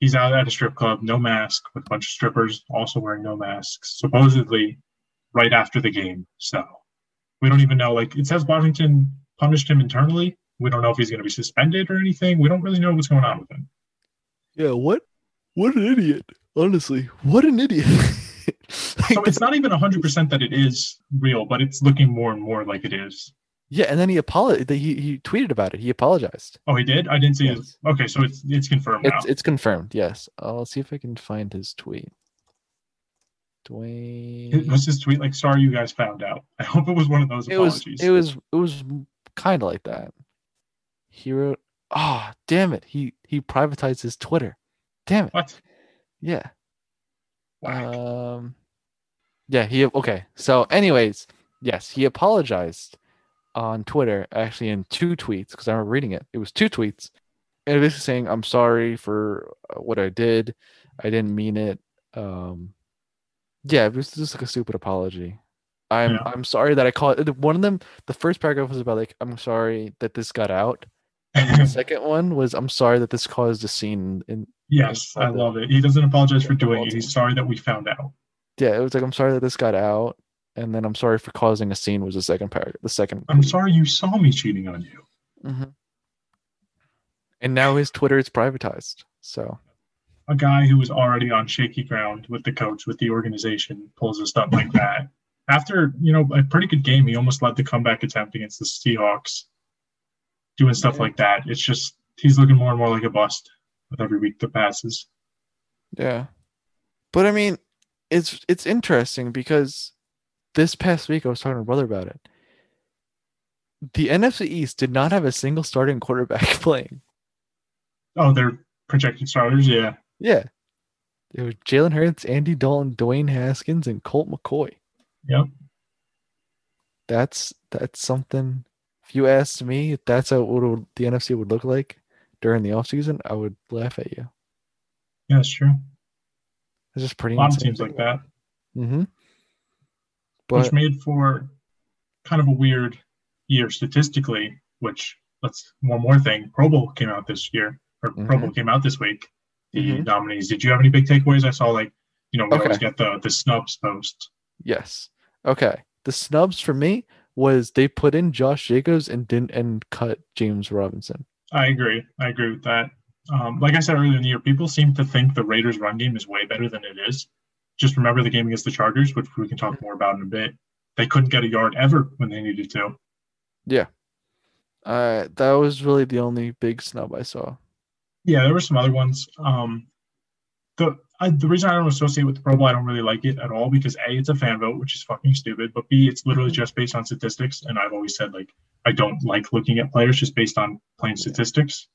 he's out at a strip club, no mask, with a bunch of strippers also wearing no masks, supposedly right after the game. So we don't even know. Like it says Washington punished him internally. We don't know if he's going to be suspended or anything. We don't really know what's going on with him. Yeah, what what an idiot. Honestly, what an idiot. <laughs> <laughs> So it's not even 100% that it is real, but it's looking more and more like it is. yeah, and then he apologized. He, he tweeted about it. He apologized. Oh, he did? I didn't see Yes. his. Okay, so it's it's confirmed It's now. it's confirmed. Yes. I'll see if I can find his tweet. Dwayne. Was his tweet like, sorry you guys found out? <laughs> I hope it was one of those It was apologies. it was it was kind of like that. He wrote, "Oh, damn it! He he privatized his Twitter. Damn it! what? Yeah. Whack. Um. Yeah. He okay. So, anyways, yes, he apologized on Twitter, actually in two tweets because I remember reading it. It was two tweets, and basically saying, "I'm sorry for uh, what I did. I didn't mean it." Um. Yeah, it was just like a stupid apology. I'm Yeah. I'm sorry that I called one of them. The first paragraph was about like I'm sorry that this got out. The <laughs> second one was I'm sorry that this caused a scene in yes, I love it. He doesn't apologize for doing it. He's sorry that we found out. yeah, it was like I'm sorry that this got out, and then I'm sorry for causing a scene was the second paragraph. The second. I'm sorry you saw me cheating on you. Mhm. And now his Twitter is privatized. So A guy who was already on shaky ground with the coach, with the organization, pulls a stunt like that. After, you know, a pretty good game, he almost led the comeback attempt against the Seahawks. Doing stuff Yeah. like that. It's just he's looking more and more like a bust with every week that passes. yeah, but I mean, it's it's interesting because this past week I was talking to my brother about it. The NFC East did not have a single starting quarterback <laughs> playing. Oh, they're projected starters, yeah. Yeah, it was Jalen Hurts, Andy Dalton, Dwayne Haskins, and Colt McCoy. Yep. That's that's something. If you asked me, if that's how what would- the NFC would look like during the offseason, I would laugh at you. Yeah, that's true. It's just pretty. A lot of teams like that. Mm-hmm. which But made for kind of a weird year statistically. Which let's one more thing. Pro Bowl came out this year, or Pro Mhm. Bowl came out this week. The Mhm. nominees. Did you have any big takeaways? I saw like you know we always Okay. get the the snubs post. yes, okay. The snubs for me was they put in Josh Jacobs and didn't and cut James Robinson. I agree. I agree with that. Um, like I said earlier in the year, people seem to think the Raiders' run game is way better than it is. Just remember the game against the Chargers, which we can talk more about in a bit. They couldn't get a yard ever when they needed to. Yeah. Uh, that was really the only big snub I saw. Yeah, there were some other ones. Um, the I, the reason I don't associate with the Pro Bowl, I don't really like it at all because a it's a fan vote, which is fucking stupid. But b it's literally just based on statistics, and I've always said like I don't like looking at players just based on plain statistics.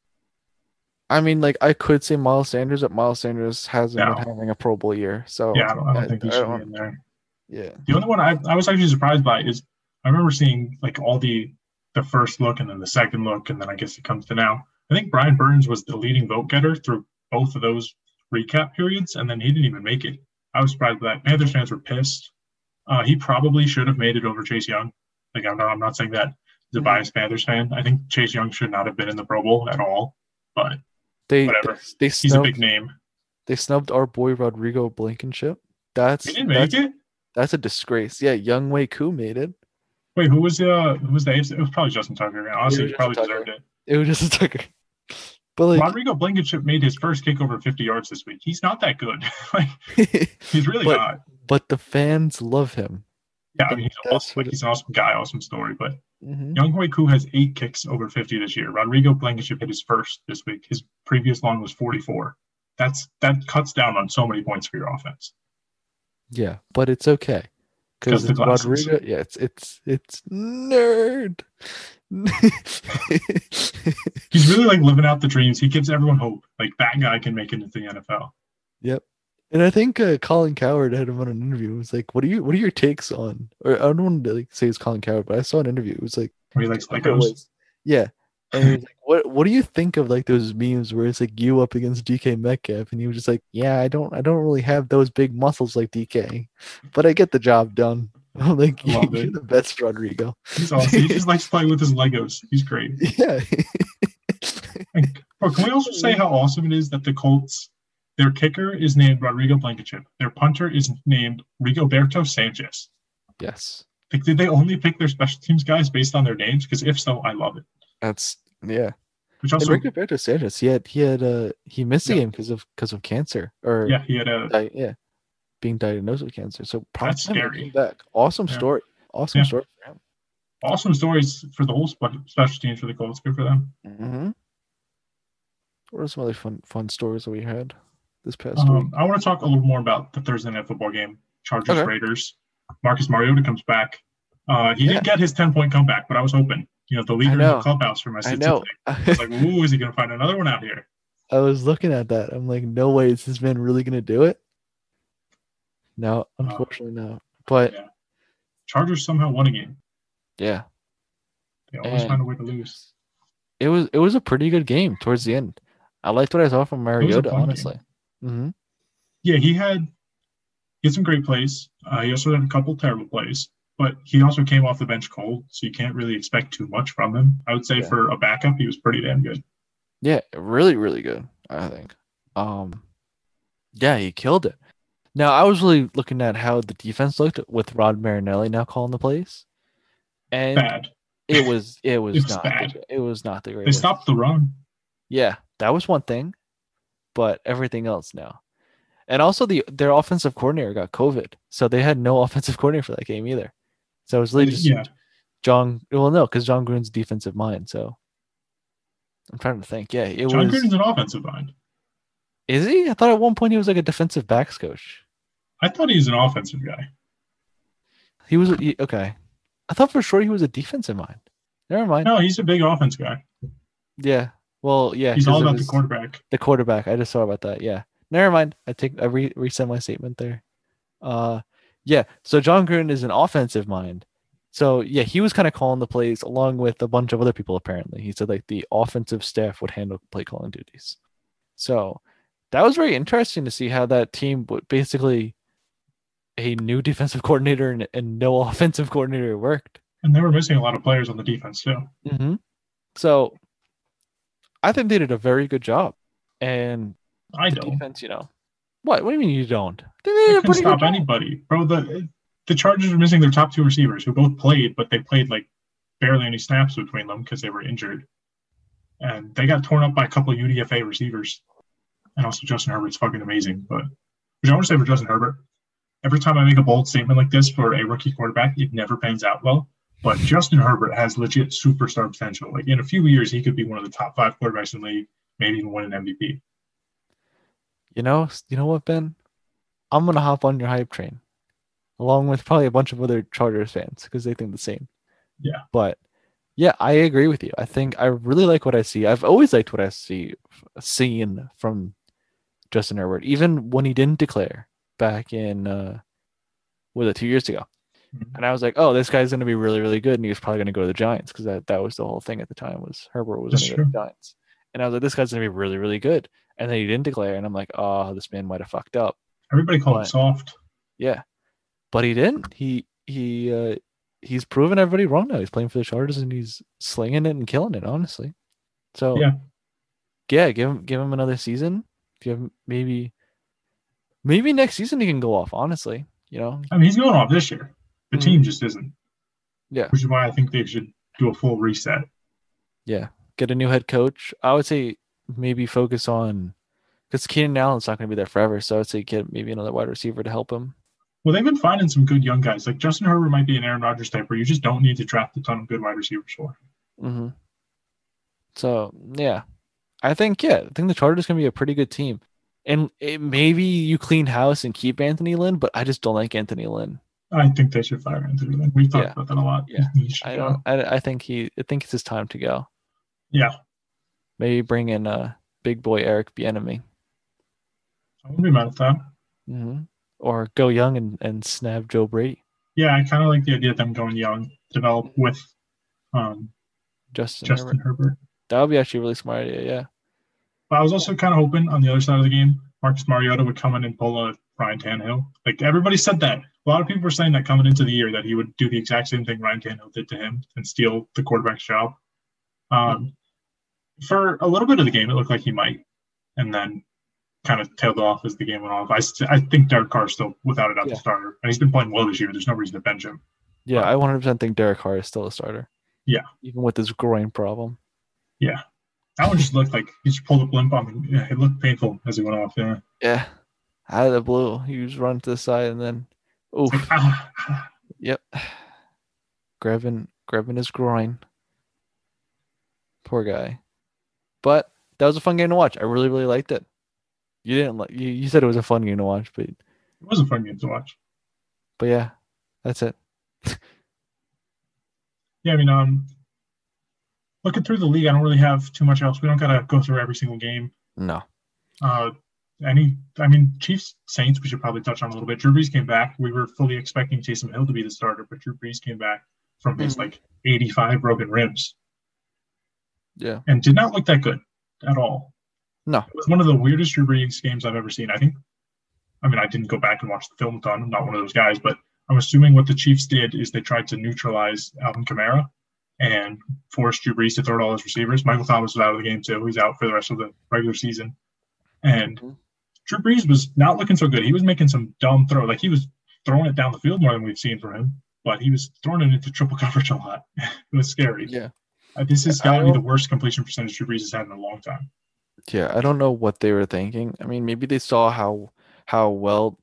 I mean, like I could say Miles Sanders, but Miles Sanders hasn't No. been having a Pro Bowl year. So Yeah, I don't, I don't I- think he should be in there. yeah. The only one I, I was actually surprised by is I remember seeing like all the the first look and then the second look and then I guess it comes to now. I think Brian Burns was the leading vote getter through both of those recap periods and then he didn't even make it. I was surprised by that. Panthers fans were pissed. Uh, he probably should have made it over Chase Young. Like I'm not I'm not saying that as a Mhm. biased Panthers fan. I think Chase Young should not have been in the Pro Bowl at all. But They Whatever. they, they he's a snubbed big name. they snubbed our boy Rodrigo Blankenship. That's He didn't make that's, it. that's a disgrace. Yeah, Younghoe Koo made it. Wait, who was uh who was the AFC? It was probably Justin Tucker. Honestly, he probably Justin deserved it. It was just a Tucker. But like Rodrigo Blankenship made his first kick over 50 yards this week. He's not that good. <laughs> like he's really But- not. but the fans love him. Yeah, I mean, he's awesome. Like, he's an awesome guy, awesome story. But Mhm. Younghoe Koo has eight kicks over 50 this year. Rodrigo Blankenship hit his first this week. His previous long was 44. That's that cuts down on so many points for your offense. Yeah, but it's okay. Because it's. Rodrigo. Yeah, it's it's it's nerd. <laughs> He's really like living out the dreams. He gives everyone hope. Like that guy can make it into the NFL. Yep. And I think uh, Colin Cowherd had him on an interview. It was like, "What are you? What are your takes on?" Or I don't want to like say it's Colin Cowherd, but I saw an interview. It was like, Where he likes Legos. yeah. And he was like, "What? What do you think of like those memes where it's like you up against DK Metcalf?" And he was just like, "Yeah, I don't, I don't really have those big muscles like DK, but I get the job done." I'm like, I love "You're it. the best, Rodrigo." He's awesome. He just likes playing with his Legos. He's great. <laughs> Yeah. <laughs> And, bro, can we also say how awesome it is that the Colts, their kicker is named Rodrigo Blankenship. Their punter is named Rigoberto Sanchez. yes. Like, did they only pick their special teams guys based on their names? Because if so, I love it. That's yeah. Which also, Rigoberto Sanchez, he had he had uh he missed the Yeah. game because of because of cancer or yeah, he had a di- yeah, being diagnosed with cancer. So That's him, he scary. Back. Awesome Yeah. story. Awesome Yeah. story for him. awesome stories for the whole spe- special teams for the Colts. Good for them. Mm-hmm. What are some other fun fun stories that we had this past week? Um, I want to talk a little more about the Thursday night football game. Chargers Okay. Raiders. Marcus Mariota comes back. Uh, he Yeah. didn't get his ten point comeback, but I was hoping. You know, the leader in the clubhouse for my I know. I was like, <laughs> ooh, is he going to find another one out here? I was looking at that. I'm like, no way, is this man really gonna do it? No, unfortunately, no. But yeah. Chargers somehow won a game. yeah, They always And- find a way to lose. it was it was a pretty good game towards the end. I liked what I saw from Mariota, honestly. hmm Yeah, he had he had some great plays. Uh, he also had a couple terrible plays, but he also came off the bench cold, so you can't really expect too much from him. I would say Yeah. for a backup, he was pretty damn good. Yeah, really, really good. I think. Um, yeah, he killed it. Now I was really looking at how the defense looked with Rod Marinelli now calling the plays, and Bad. it was it was, It was not bad. the, it was not the greatest. They stopped the run. Yeah, that was one thing, but everything else now, And also the their offensive coordinator got COVID, so they had no <laughs> offensive coordinator for that game either. So it was really just yeah, John. Well, no, because Jon Gruden's defensive mind. So I'm trying to think. Yeah, it John was. Gruden's an offensive mind. Is he? I thought at one point he was like a defensive backs coach. I thought he was an offensive guy. He was he- okay. I thought for sure he was a defensive mind. Never mind. No, he's a big offense guy. Yeah. Well, yeah. He's all about the quarterback. the quarterback. I just saw about that. Yeah. Never mind. I take I re- reset my statement there. Uh yeah. So Jon Gruden is an offensive mind. So yeah, he was kind of calling the plays along with a bunch of other people apparently. He said like the offensive staff would handle play calling duties. So that was very interesting to see how that team would basically a new defensive coordinator and, and no <laughs> offensive coordinator worked. And they were missing a lot of players on the defense too. Mm-hmm. So I think they did a very good job. And I don't. defense, you know. What? What do you mean you don't? They They couldn't stop anybody, bro. The the Chargers are missing their top two receivers who both played, but they played like barely any snaps between them because they were injured. and they got torn up by a couple of UDFA receivers, and also Justin Herbert's fucking amazing. But which I want to say for Justin Herbert, every time I make a bold statement like this for a rookie quarterback, it never pans out well. But Justin Herbert has legit superstar potential. Like in a few years, he could be one of the top five quarterbacks in the league, maybe even win an MVP. You know, you know what, Ben? I'm gonna hop on your hype train, along with probably a bunch of other Chargers fans because they think the same. Yeah. But yeah, I agree with you. I think I really like what I see. I've always liked what I see seen from Justin Herbert, even when he didn't declare back in uh was it two years ago. Mhm. And I was like, oh, this guy's gonna be really, really good, and he was probably gonna go to the Giants because that, that was the whole thing at the time was Herbert was That's gonna go to the Giants. And I was like, this guy's gonna be really, really good. And then he didn't declare, and I'm like, oh, this man might have fucked up. Everybody called But- it soft. Yeah, but he didn't. He he uh, he's proven everybody wrong now. He's playing for the Chargers and he's slinging it and killing it. Honestly, so Yeah. yeah. Give him give him another season. Give him maybe maybe next season he can go off. Honestly, you know. I mean, he's going off this year. The Mhm. team just isn't, Yeah, which is why I think they should do a full reset. yeah. Get a new head coach. I would say maybe focus on because Keenan Allen's not going to be there forever. So I would say get maybe another wide receiver to help him. Well, they've been finding some good young guys. Like Justin Herbert might be an Aaron Rodgers type where you just don't need to draft a ton of good wide receivers for. hmm So yeah, I think yeah, I think the Chargers gonna be a pretty good team, and it, maybe you clean house and keep Anthony Lynn, but I just don't like Anthony Lynn. I think they should fire Anthony Lynn. We've talked Yeah. about that a lot. Yeah. I don't. I, I think he. I think it's his time to go. Yeah. Maybe bring in uh big boy Eric Bieniemy, I wouldn't be mad at that. hmm or go young and and snap Joe Brady, Yeah, I kind of like the idea of them going young, develop with um, Justin, Justin Herbert. Herbert. That would be actually a really smart idea. Yeah. But I was also kind of hoping on the other side of the game, Marcus Mariota would come in and pull a Ryan Tannehill. Like everybody said that. A lot of people were saying that coming into the year that he would do the exact same thing Ryan Tannehill did to him and steal the quarterback's job. Um, for a little bit of the game, it looked like he might, and then kind of tailed off as the game went off. I, st- I think Derek Carr is still without a doubt Yeah. the starter, and he's been playing well this year. There's no reason to bench him. Yeah, I 100% think Derek Carr is still a starter. Yeah. Even with his groin problem. That one just looked like he just pulled a blimp on. Yeah, it looked painful as he went off. Yeah, Yeah. Out of the blue, he was running to the side and then, oof. it's like, ah. Yep. Grabbing grabbing his groin. Poor guy. But that was a fun game to watch. I really, really liked it. You didn't like you, you said it was a fun game to watch, but it was a fun game to watch. but yeah, that's it. <laughs> Yeah, I mean, um, looking through the league, I don't really have too much else. We don't gotta go through every single game. No. Uh, any, I mean, Chiefs Saints, we should probably touch on a little bit. Drew Brees came back. We were fully expecting Taysom Hill to be the starter, but Drew Brees came back from his Mhm. like 85 broken ribs Yeah. and did not look that good at all. No. It was one of the weirdest Drew Brees games I've ever seen. I think, I mean, I didn't go back and watch the film ton. I'm not one of those guys, but I'm assuming what the Chiefs did is they tried to neutralize Alvin Kamara and forced Drew Brees to throw to all his receivers. Michael Thomas was out of the game too. He's out for the rest of the regular season. And Mhm. Drew Brees was not looking so good. He was making some dumb throw. Like he was throwing it down the field more than we've seen from him, but he was throwing it into triple <laughs> coverage a lot. it was scary. Yeah. Uh, this has got to be the worst completion percentage Drew Brees has had in a long time. Yeah. I don't know what they were thinking. I mean, maybe they saw how how well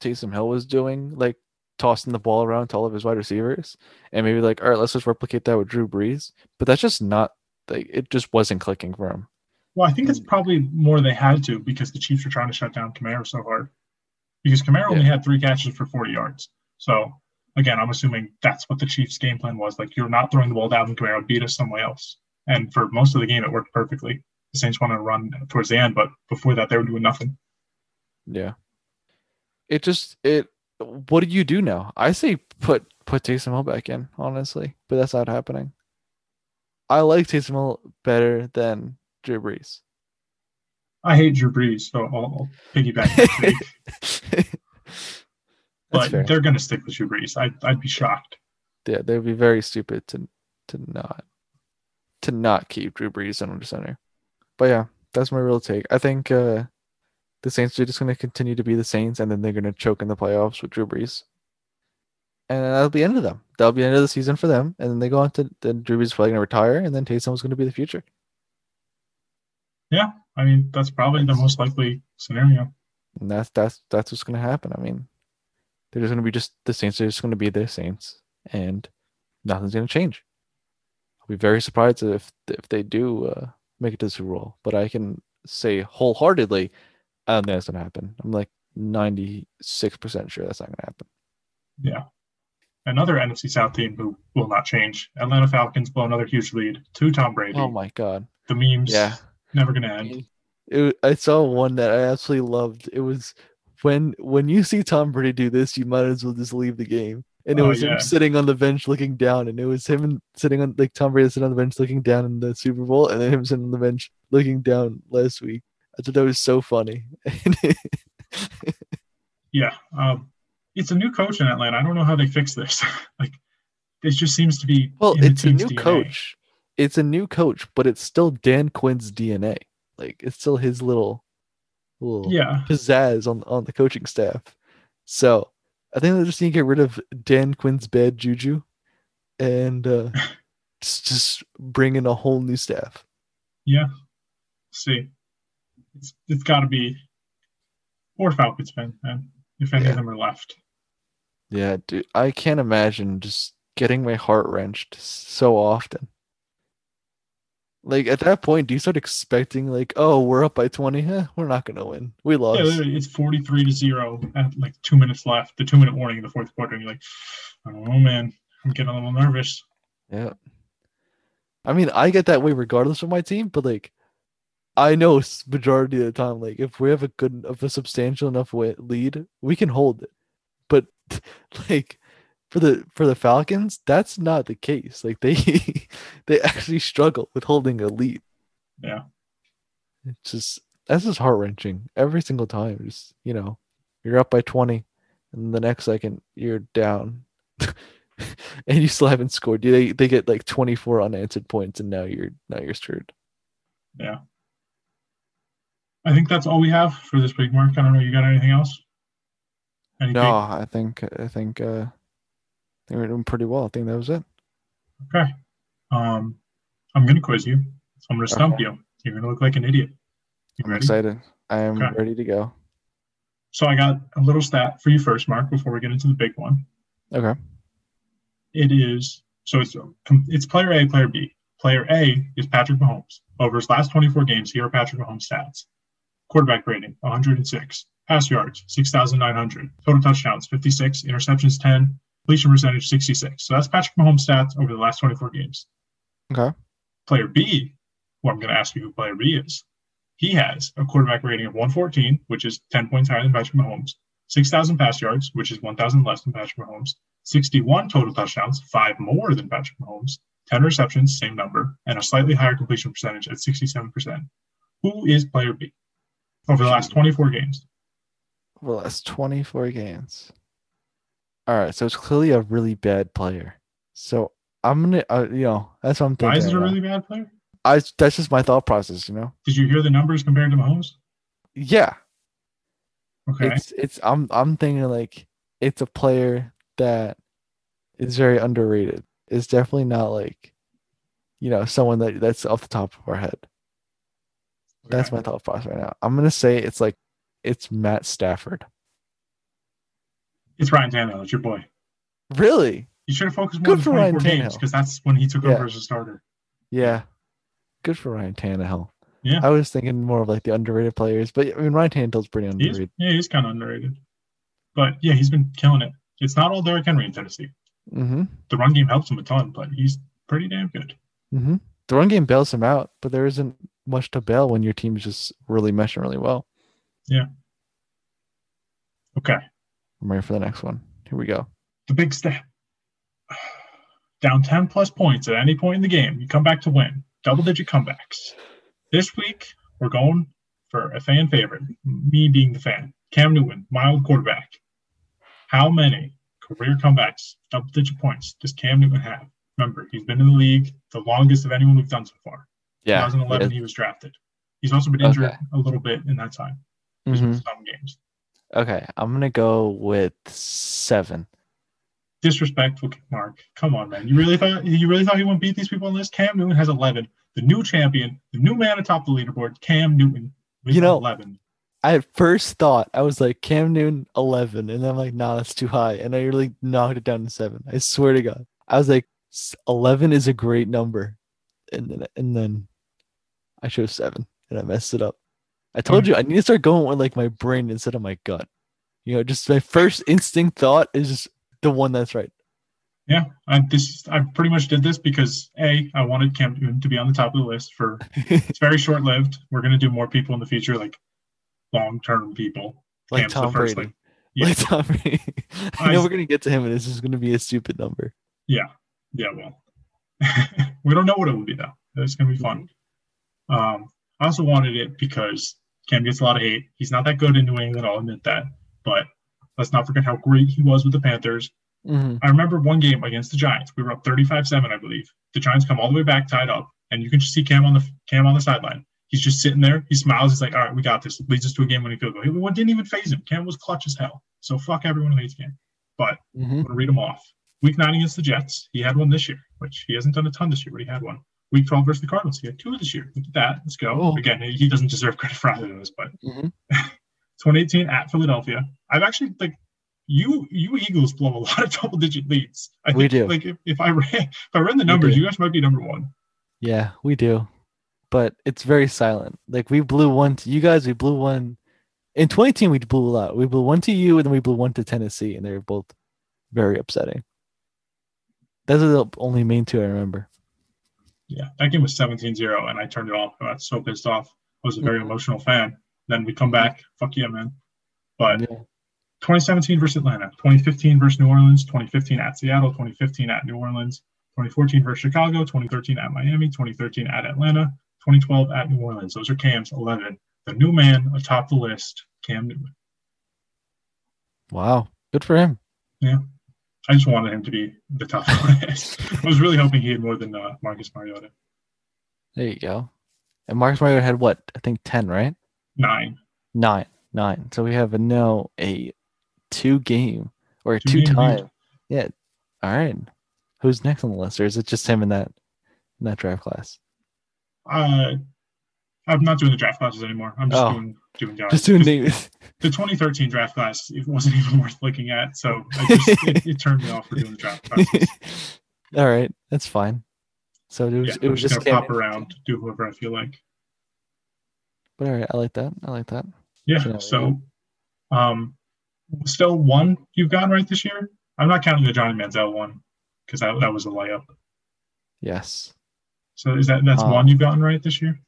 Taysom Hill was doing, like tossing the ball around to all of his wide receivers. And maybe like, all right, let's just replicate that with Drew Brees. But that's just not like it just wasn't clicking for him. Well, I think it's hmm. probably more they had to because the Chiefs were trying to shut down Kamara so hard. Because Kamara only had three catches for 40 yards. So again, I'm assuming that's what the Chiefs' game plan was. Like you're not throwing the ball down, and Kamara beat us some way else. And for most of the game, it worked perfectly. The Saints wanted to run towards the end, but before that, they were doing nothing. Yeah. It just it what do you do now? I say put put Taysom Hill back in, honestly, but that's not happening. I like Taysom Hill better than Drew Brees. I hate Drew Brees, so I'll, I'll piggyback. that <laughs> take. that's but fair. they're going to stick with Drew Brees. I, I'd be shocked. Yeah, they'd be very stupid to to not to not keep Drew Brees under center. But yeah, that's my real take. I think uh the Saints are just gonna continue to be the Saints and then they're gonna choke in the playoffs with Drew Brees. And that'll be the end of them. That'll be the end of the season for them. And then they go on to then Drew Brees is probably gonna retire and then Taysom is gonna be the future. Yeah, I mean, that's probably the most likely scenario. And that's that's that's what's gonna happen. I mean, they're just gonna be just the Saints They're just gonna be the Saints, and nothing's gonna change. I'll be very surprised if if they do uh, make it to the Super Bowl, but I can say wholeheartedly, I don't think that's gonna happen. I'm like 96 percent sure that's not gonna happen. Yeah. Another NFC South team who will not change. Atlanta Falcons blow another huge lead to Tom Brady. Oh my god. the memes Yeah. never gonna end. It, I saw one that I absolutely loved. It was when when you see Tom Brady do this, you might as well just leave the game. And it Oh, was yeah. him sitting on the bench looking down, and it was him and sitting on like Tom Brady sitting on the bench looking down in the Super Bowl, and then him sitting on the bench looking down last week. I thought that was so funny. <laughs> Yeah. Um, it's a new coach in Atlanta. I don't know how they fix this. <laughs> like, it just seems to be. well, it's a new DNA. coach. It's a new coach, but it's still Dan Quinn's DNA. Like it's still his little little Yeah. pizzazz on on the coaching staff. So I think they just need to get rid of Dan Quinn's bad juju and uh, <laughs> just just bring in a whole new staff. Yeah. See, it's it's got to be or Falcons fan, man. If any Yeah. of them are left. Yeah, dude, I can't imagine just getting my heart wrenched so often. Like at that point, do you start expecting like, oh, we're up by twenty? Eh, we're not gonna win. We lost. Yeah, it's forty-three to zero at like two minutes left. The two-minute warning in the fourth quarter, and you're like, I don't know, man. I'm getting a little nervous. Yeah. I mean, I get that way regardless of my team, but like, I know majority of the time, like if we have a good, of a substantial enough wa- lead, we can hold it. But <laughs> like for the for the Falcons, that's not the case. Like they <laughs> they actually struggle with holding a lead. Yeah. It's just that's just heart wrenching every single time. Just you know, you're up by twenty, and the next second you're down, <laughs> and you still haven't scored. They they get like twenty four unanswered points, and now you're now you're screwed. Yeah. I think that's all we have for this week, Mark. I don't know. You got anything else? Anything? No, I think I think uh, I think we're doing pretty well. I think that was it. Okay. Um, I'm gonna quiz you. So I'm gonna stump Okay. you. You're gonna look like an idiot. You I'm ready? excited. I am Okay. ready to go. So I got a little stat for you first, Mark, before we get into the big one. Okay. It is so it's it's player A, player B. Player A is Patrick Mahomes. Over his last 24 games, here are Patrick Mahomes' stats: quarterback rating 106, pass yards 6,900, total touchdowns 56, interceptions 10, completion percentage 66. So that's Patrick Mahomes' stats over the last 24 games. Okay. Player B, who I'm going to ask you who player B is, he has a quarterback rating of 114, which is 10 points higher than Patrick Mahomes, 6,000 pass yards, which is 1,000 less than Patrick Mahomes, 61 total touchdowns, five more than Patrick Mahomes, 10 receptions, same number, and a slightly higher completion percentage at 67%. Who is player B over the last 24 games? Over the last 24 games. All right, so it's clearly a really bad player. So I'm gonna, uh, you know, that's what I'm thinking. Why is it a really bad player? I that's just my thought process, you know. Did you hear the numbers compared to Mahomes? Yeah, Okay. it's it's I'm I'm thinking like it's a player that is very underrated. It's definitely not like, you know, someone that that's off the top of our head. That's my thought process right now. I'm gonna say it's like it's Matt Stafford. It's Ryan Tannehill. It's your boy. Really? You should have focused more Good on for 24 Ryan games Tannehill. because that's when he took Yeah. over as a starter. Yeah. Good for Ryan Tannehill. Yeah. I was thinking more of like the underrated players, but I mean Ryan Tannehill's pretty He's, underrated. yeah, he's kind of underrated. But yeah, he's been killing it. It's not all Derrick Henry in Tennessee. Mm-hmm. The run game helps him a ton, but he's pretty damn good. Mm-hmm. The run game bails him out, but there isn't much to bail when your team's just really meshing really well. Yeah. Okay. I'm ready for the next one. Here we go. The big step. Down 10 plus points at any point in the game, you come back to win. Double digit comebacks. This week, we're going for a fan favorite, me being the fan. Cam Newton, mild quarterback. How many career comebacks, double digit points, does Cam Newton have? Remember, he's been in the league the longest of anyone we've done so far. 2011, he was drafted. He's also been injured Okay. a little bit in that time. Mhm. some games. Okay, I'm gonna go with seven. Disrespectful, Mark. Come on, man. You really thought you really thought he wouldn't beat these people on this? Cam Newton has 11. The new champion, the new man atop the leaderboard, Cam Newton. with You know- 11. I at first thought I was like Cam Newton 11, and I'm like, nah, that's too high, and I really knocked it down to seven. I swear to God, I was like, 11 is a great number, and then and then I chose seven, and I messed it up. I told Okay. you I need to start going with like my brain instead of my gut. You know, just my first instinct thought is the one that's right. Yeah, I this I pretty much did this because a I wanted Cam Newton to be on the top of the list for <laughs> it's very short lived. We're gonna do more people in the future, like long term people. like Cam's the Tom first, Brady. like- yeah. Like Tom Brady. <laughs> I know I- we're gonna get to him, and this is gonna be a stupid number. Yeah, yeah. Well, <laughs> we don't know what it will be though. It's gonna be fun. Mm-hmm. Um, I also wanted it because Cam gets a lot of hate. He's not that good in New England. I'll admit that. But let's not forget how great he was with the Panthers. Mhm. I remember one game against the Giants. We were up 35-7, I believe. The Giants come all the way back, tied up, and you can just see Cam on the Cam on the sideline. He's just sitting there. He smiles. He's like, "All right, we got this." Leads us to a game-winning field goal. It didn't even phase him. Cam was clutch as hell. So fuck everyone who hates Cam. But Mhm. I'm gonna read them off. Week nine against the Jets, he had one this year, which he hasn't done a ton this year, but he had one. Week 12 versus the Cardinals, he had two this year. Look at that. Let's go. Oh. Again, he doesn't deserve credit for either of those, but <laughs> Mhm. 2018 at Philadelphia. I've actually like you you Eagles blow a <laughs> lot of double digit leads. I We think do. like if, if I ran if I ran the numbers, you guys might be number one. Yeah, we do. But it's very silent. Like we blew one to you guys, we blew one in 2018 we blew a lot. We blew one to you and then we blew one to Tennessee and they were both very upsetting. Those are the only main two I remember. Yeah, that game was 17-0 and I turned it off. I got so pissed off. I was a very Mhm. emotional fan. Then we come back, fuck yeah, man. But Yeah. 2017 versus Atlanta, 2015 versus New Orleans, 2015 at Seattle, 2015 at New Orleans, 2014 versus Chicago, 2013 at Miami, 2013 at Atlanta, 2012 at New Orleans. Those are Cam's 11. The new man atop the list, Cam Newton. Wow. Good for him. I just wanted him to be the top <laughs> list. I was really hoping he had more than uh, Marcus Mariota. There you go. And Marcus Mariota had what? I think 10, right? Nine. Nine. Nine. So we have a no a two game or a two lead. time. Yeah. All right. Who's next on the list? Or is it just him in that in that draft class? Uh, I'm not doing the draft classes anymore. I'm just Oh. doing doing guys. Just doing <laughs> the the 2013 draft class it wasn't <laughs> even worth looking at, so I just, it, it <laughs> turned me off for doing the draft classes. All right, that's fine. So it was, Yeah, it was just just pop around, do whoever I feel like. But all right, I like that. I like that. Yeah. So, um, still one you've gotten right this year. I'm not counting the Johnny Manziel one because that that was a layup. Yes. So is that that's Um, one you've gotten right this year?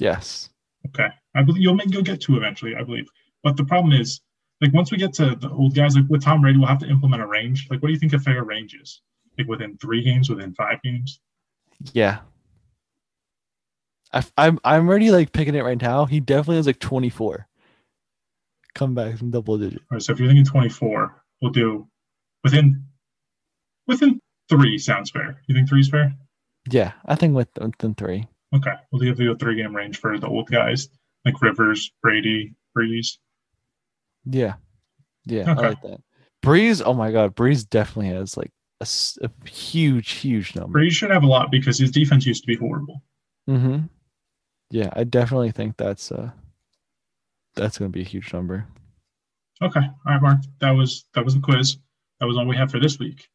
Yes. Okay, I believe you'll make you'll get to eventually, I believe. But the problem is, like once we get to the old guys, like with Tom Brady, we'll have to implement a range. Like, what do you think a fair range is? Like within three games, within five games? Yeah. I, I'm I'm already like picking it right now. He definitely has like 24. Come back from double digit. All right, so if you're thinking 24, we'll do within within three sounds fair. You think three is fair? Yeah, I think with within three. Okay, we'll give you a three game range for the old guys like Rivers, Brady, Brees. Yeah. Yeah, Okay. I like that. Brees, oh my god, Brees definitely has like a huge, huge number. Brees should have a lot because his defense used to be horrible. Mm-hmm. Yeah, I definitely think that's uh that's gonna be a huge number. Okay, all right, Mark. That was that was the quiz. That was all we have for this week.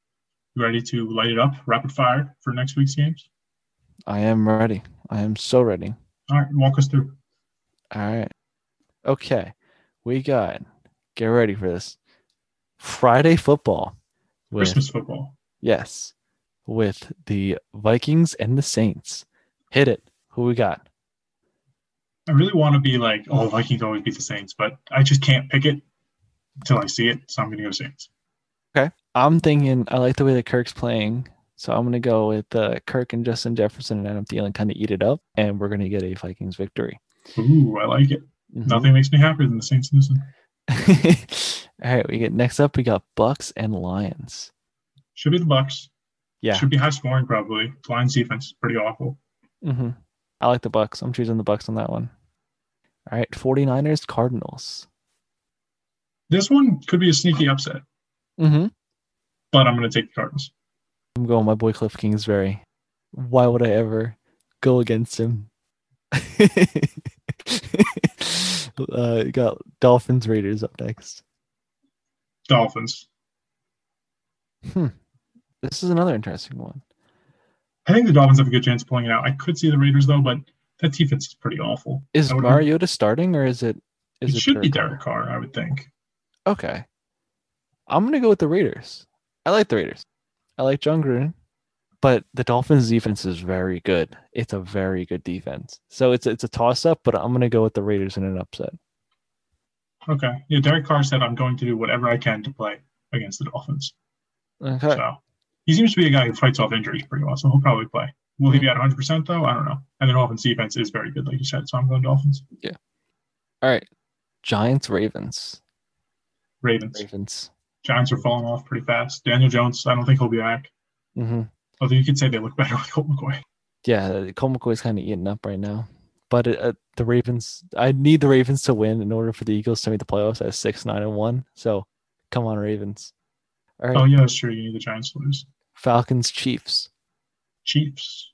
You ready to light it up, rapid fire for next week's games? I am ready. I am so ready. All right, walk us through. All right. Okay. We got get ready for this. Friday football. With, Christmas football. Yes. With the Vikings and the Saints. Hit it. Who we got? I really want to be like, oh, Vikings always beat the Saints, but I just can't pick it until I see it. So I'm going to go Saints. Okay. I'm thinking I like the way that Kirk's playing. So I'm gonna go with uh, Kirk and Justin Jefferson and Adam Thielen kind of eat it up, and we're gonna get a Vikings victory. Ooh, I like it. Mhm. Nothing makes me happier than the Saints losing. <laughs> All right, we get next up. We got Bucks and Lions. Should be the Bucks. Yeah, Should be high scoring probably. Lions defense is pretty awful. hmm I like the Bucks. I'm choosing the Bucks on that one. All right, 49ers, Cardinals. This one could be a sneaky upset. Mm-hmm. but I'm going to take the Cardinals. I'm going my boy Kliff Kingsbury. Why would I ever go against him? <laughs> uh, got Dolphins Raiders up next. Dolphins. Hmm. This is another interesting one. I think the Dolphins have a good chance of pulling it out. I could see the Raiders though, but that defense is pretty awful. Is Mariota starting or is it? Is It should be Derek Derek Carr, I would think. Okay. I'm gonna go with the Raiders. I like the Raiders. I like Jon Gruden, but the Dolphins defense is very good. It's a very good defense. So it's it's a toss up, but I'm gonna go with the Raiders in an upset. Okay. Yeah, Derek Carr said I'm going to do whatever I can to play against the Dolphins. Okay. So he seems to be a guy who fights off injuries pretty well, so he'll probably play. Will he be at 100% though? I don't know. And the Dolphins defense is very good, like you said. So I'm going Dolphins. Yeah. All right. Giants Ravens. Ravens. Ravens. Giants are falling off pretty fast. Daniel Jones, I don't think he'll be back. hmm Although you could say they look better <laughs> with Colt McCoy. Yeah, Colt McCoy's kind of eating up right now. But uh, the Ravens, I need the Ravens to win in order for the Eagles to make the playoffs at six, nine, and one. So, come on, Ravens. All right, Oh yeah, that's true. You need the Giants to lose. Falcons, Chiefs. Chiefs.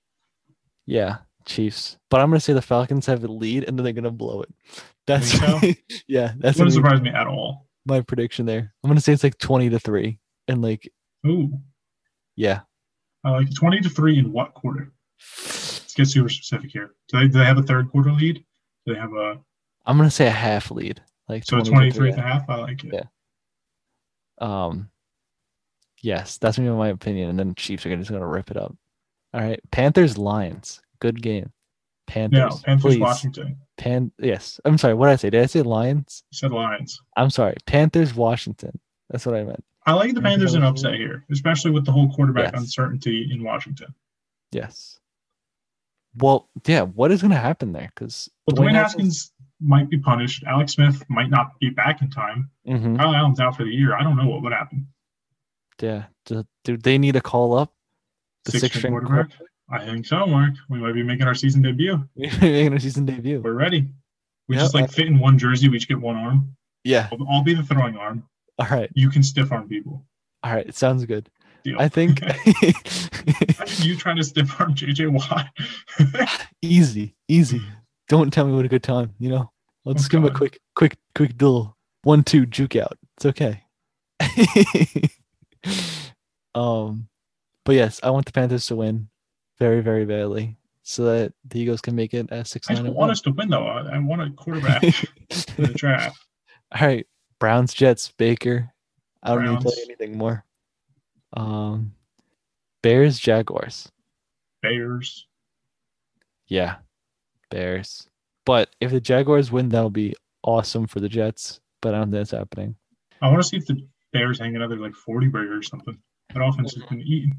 Yeah, Chiefs. But I'm gonna say the Falcons have a lead and then they're gonna blow it. That's Think <laughs> yeah, that's Wouldn't surprise me at all. My prediction there. I'm gonna say it's like twenty to three, and like Ooh, yeah, I like 20 to 3 in what quarter? Let's get super specific here. Do they, do they have a third quarter lead? Do they have a I'm gonna say a half lead, like so 20 to 23 three. and a half? I like it. Yeah. Um, yes, that's gonna be my opinion, and then Chiefs are gonna just gonna rip it up. All right, Panthers Lions, good game. Panthers, No, Panthers, please. Washington. Pan, yes, I'm sorry. What did I say? Did I say Lions? You said Lions. I'm sorry. Panthers, Washington. That's what I meant. I like the Panthers, in upset here, especially with the whole quarterback Yes. uncertainty in Washington. Yes. Well, yeah. What is gonna happen there? Because But Dwayne Haskins might be punished. Alex Smith might not be back in time. hmm Kyle Allen's out for the year. I don't know what would happen. Yeah. Do, do they need to call up the Six six string quarterback. I think so, Mark. We might be making our season debut. <laughs> making a season debut? We're ready. We Yeah, just like I- fit in one jersey. We each get one arm. Yeah. I'll, I'll be the throwing arm. All right. You can stiff arm people. All right. It sounds good. Deal. I think <laughs> <laughs> you trying to stiff arm JJ Watt? easy, easy. Don't tell me what a good time. You know, let's Oh, give him a quick, quick, quick duel. One, two, juke out. It's okay. um, but yes, I want the Panthers to win very, very badly, so that the Eagles can make it at six I want one. us to win, though. I, I want a quarterback in the draft. <laughs> All right, Browns, Jets, Baker. I don't need to tell you anything more. Um, Bears, Jaguars. Bears. Yeah, Bears. But if the Jaguars win, that'll be awesome for the Jets. But I don't think that's happening. I want to see if the Bears hang another like 40 burger or something. That offense has been eaten.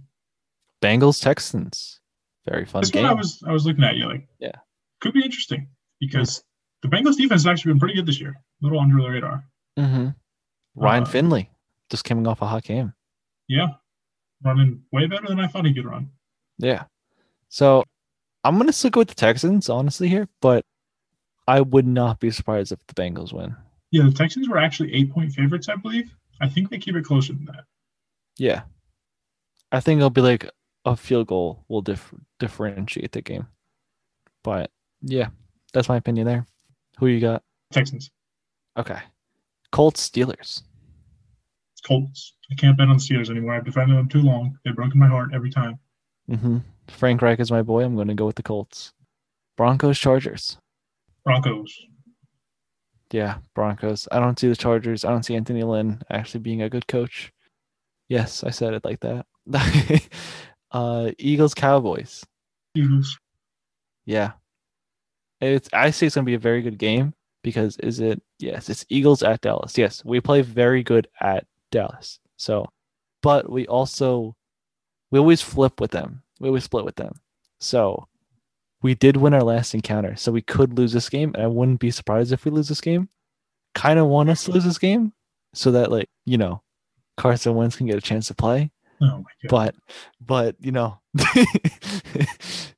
Bengals, Texans. Very fun game. I was I was looking at you like Yeah. could be interesting because the Bengals defense has actually been pretty good this year. A little under the radar. hmm Ryan Uh, Finley just coming off a hot game. Yeah. Running way better than I thought he could run. Yeah. So I'm gonna stick with the Texans, honestly, here, but I would not be surprised if the Bengals win. Yeah, the Texans were actually eight point favorites, I believe. I think they keep it closer than that. Yeah. I think it'll be like a field goal will dif- differentiate the game. But yeah, that's my opinion there. Who you got? Texans. Okay. Colts, Steelers. Colts. I can't bet on the Steelers anymore. I've defended them too long. They've broken my heart every time. hmm Frank Reich is my boy. I'm going to go with the Colts. Broncos, Chargers. Broncos. Yeah, Broncos. I don't see the Chargers. I don't see Anthony Lynn actually being a good coach. Yes, I said it like that. <laughs> uh, Eagles, Cowboys. Eagles. Yeah. It's I say it's gonna be a very good game because is it yes, it's Eagles at Dallas. Yes, we play very good at Dallas. So but we also we always flip with them. We always split with them. So we did win our last encounter. So we could lose this game, and I wouldn't be surprised if we lose this game. Kind of want us to lose this game so that like, you know, Carson Wentz can get a chance to play Oh but but you know <laughs>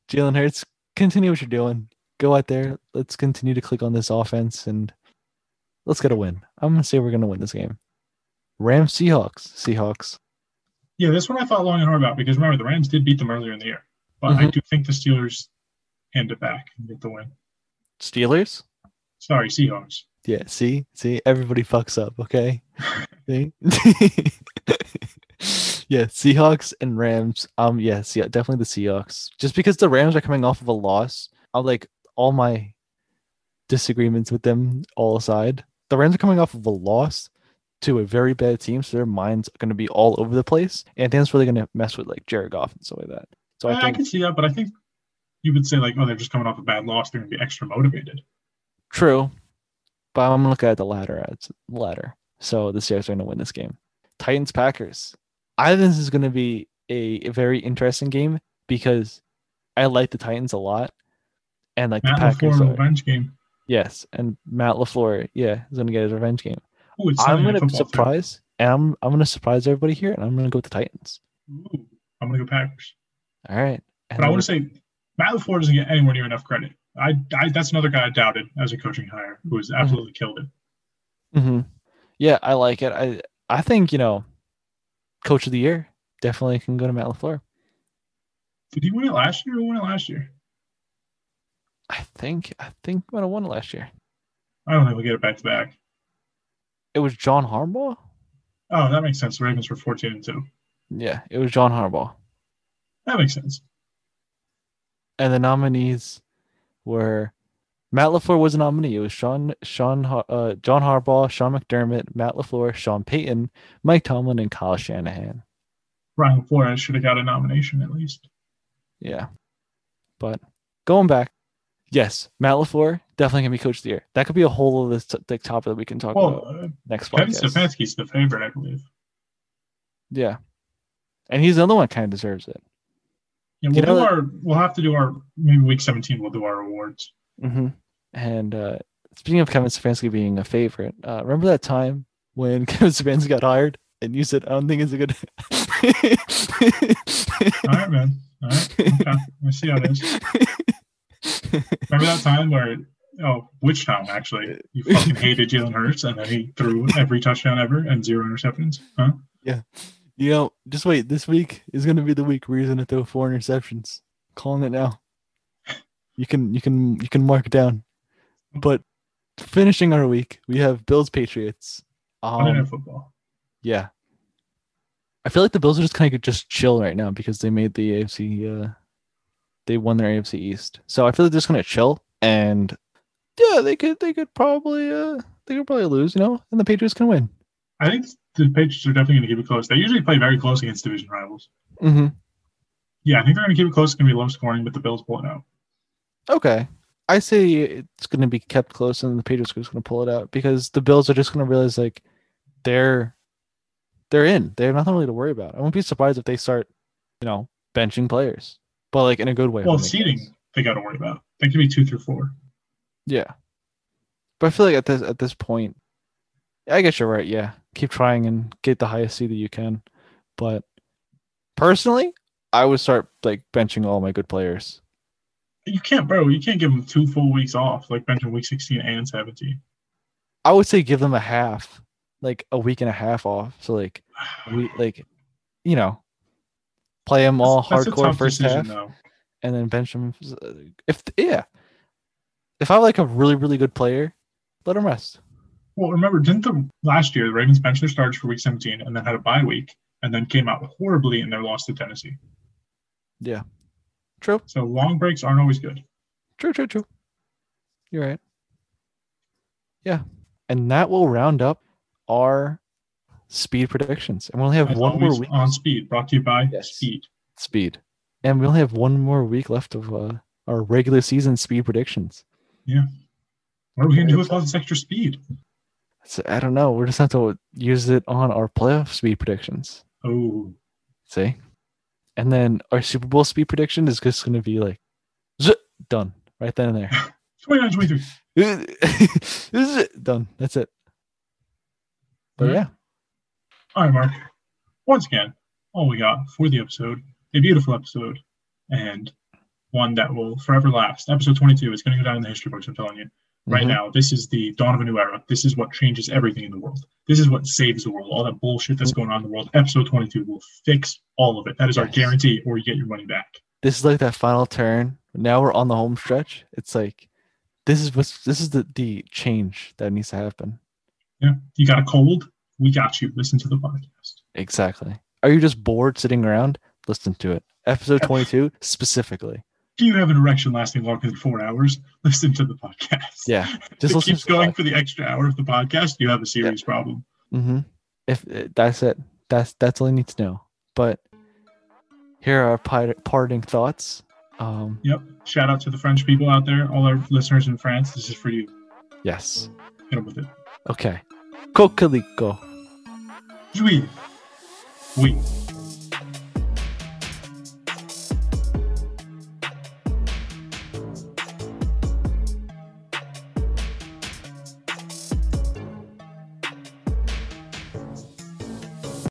Jalen Hurts, continue what you're doing. Go out there. Let's continue to click on this offense and let's get a win. I'm gonna say we're gonna win this game. Rams Seahawks. Seahawks. Yeah, this one I thought long and hard about because remember the Rams did beat them earlier in the year, but I Mhm. do think the Steelers hand it back and get the win. Steelers? Sorry, Seahawks. Yeah, see? See, everybody fucks up, okay? <laughs> See? <laughs> yeah, Seahawks and Rams. Um, yes, yeah, definitely the Seahawks. Just because the Rams are coming off of a loss, I'm like all my disagreements with them all aside. The Rams are coming off of a loss to a very bad team, so their minds are gonna be all over the place. And think that's really gonna mess with like Jared Goff and stuff like that. So I, I I can see that, but I think you would say like, oh, they're just coming off a bad loss. They're going to be extra motivated. True, but I'm looking at the ladder. At the ladder. So the Seahawks are going to win this game. Titans Packers. I think this is going to be a, a very interesting game because I like the Titans a lot, and like Matt the Packers. Are, revenge game. yes, and Matt LaFleur, yeah, is going to get his revenge game. Ooh, I'm going to surprise, and I'm I'm going to surprise everybody here, and I'm going to go with the Titans. Ooh, I'm going to go Packers. All right. And But I want to say Matt LaFleur doesn't get anywhere near enough credit. I, I that's another guy I doubted as a coaching hire who has absolutely killed it. hmm Yeah, I like it. I I think you know, coach of the year definitely can go to Matt LaFleur. Did he win it last year? Who won it last year? I think I think we might have won it last year. I don't think we'll get it back to back. It was John Harbaugh. Oh, that makes sense. The Ravens were 14 and 2. Yeah, it was John Harbaugh, That makes sense. and the nominees were Matt LaFleur was a nominee. It was Sean Sean uh, John Harbaugh, Sean McDermott, Matt LaFleur, Sean Payton, Mike Tomlin, and Kyle Shanahan. Brian Flores should have got a nomination at least. Yeah, but going back, yes, Matt LaFleur definitely can be coach of the year. That could be a whole of this t- topic that we can talk Well, about uh, next Kevin podcast. Stefanski's the favorite, I believe. Yeah. And he's the other one kind of deserves it. Yeah, we'll You know do that- our. We'll have to do our maybe week 17. We'll do our awards. Mm-hmm. And uh, speaking of Kevin Stefanski being a favorite, uh, remember that time when <laughs> Kevin Stefanski got hired and you said, I don't think it's a good. <laughs> All right, man. All right. Okay. I see how it is. Remember that time where? Oh, which time actually? You fucking hated Jalen Hurts, and then he threw every touchdown ever and zero interceptions. Huh? Yeah. You know, just wait. This week is going to be the week where he's going to throw four interceptions. Calling it now. You can you can you can mark it down. But finishing our week, we have Bills Patriots. Um, Football. Yeah. I feel like the Bills are just kind of just chill right now because they made the AFC. Uh, they won their AFC East, so I feel like they're just gonna chill and yeah, they could they could probably uh they could probably lose, you know, and the Patriots can win. I think the Patriots are definitely going to keep it close. They usually play very close against division rivals. Mm-hmm. Yeah, I think they're going to keep it close. It's going to be low scoring, but the Bills pull it out. Okay, I say it's gonna be kept close, and the Patriots are just gonna pull it out because the Bills are just gonna realize like they're they're in. They have nothing really to worry about. I won't be surprised if they start, you know, benching players, but like in a good way. Well, seating sense. they got to worry about. They could be two through four. Yeah. But I feel like at this at this point, I guess you're right. Yeah, keep trying and get the highest seed that you can. But personally, I would start like benching all my good players. You can't, bro. You can't give them two full weeks off, like benching week 16 and 17. I would say give them a half, like a week and a half off. So like <sighs> we like, you know, play them all That's hardcore tough first decision, half, though. and then bench them. Uh, if yeah, if I like a really really good player, let them rest. Well, remember, didn't the last year the Ravens bench their starters for week 17 and then had a bye week and then came out horribly in their loss to Tennessee? True, So long breaks aren't always good. true, true, true. You're right. Yeah, and that will round up our speed predictions, and we only have As one more week. on speed, brought to you by Yes. Speed. Speed, and we only have one more week left of uh, our regular season speed predictions. Yeah. What are we going to do with all this extra speed? So I don't know. We're just have to use it on our playoff speed predictions. Oh, See, and then our Super Bowl speed prediction is just going to be like, done right then and there. 29 23. this is it. Done. That's it. But yeah, All right, Mark. Once again, all we got for the episode, a beautiful episode, and one that will forever last. Episode 22 is going to go down in the history books, I'm telling you. Right Mhm. now. This is the dawn of a new era. This is what changes everything in the world. This is what saves the world. All that bullshit that's going on in the world. Episode 22 will fix all of it. That is our guarantee, or you get your money back. This is like that final turn. Now we're on the home stretch. It's like this is what's this is the the change that needs to happen. Yeah. You got a cold? We got you. Listen to the podcast. Exactly. Are you just bored sitting around? Listen to it. Episode 22 specifically. If you have an erection lasting longer than four hours, listen to the podcast. Yeah. <laughs> If it keeps going for the extra hour of the podcast, you have a serious Yeah. problem. Mm-hmm. If uh, that's it, that's that's all you need to know. But here are our parting thoughts. Um, Yep. Shout out to the French people out there, all our listeners in France. This is for you. yes. Hit them with it. Okay. Coquelicot. Juive. Oui.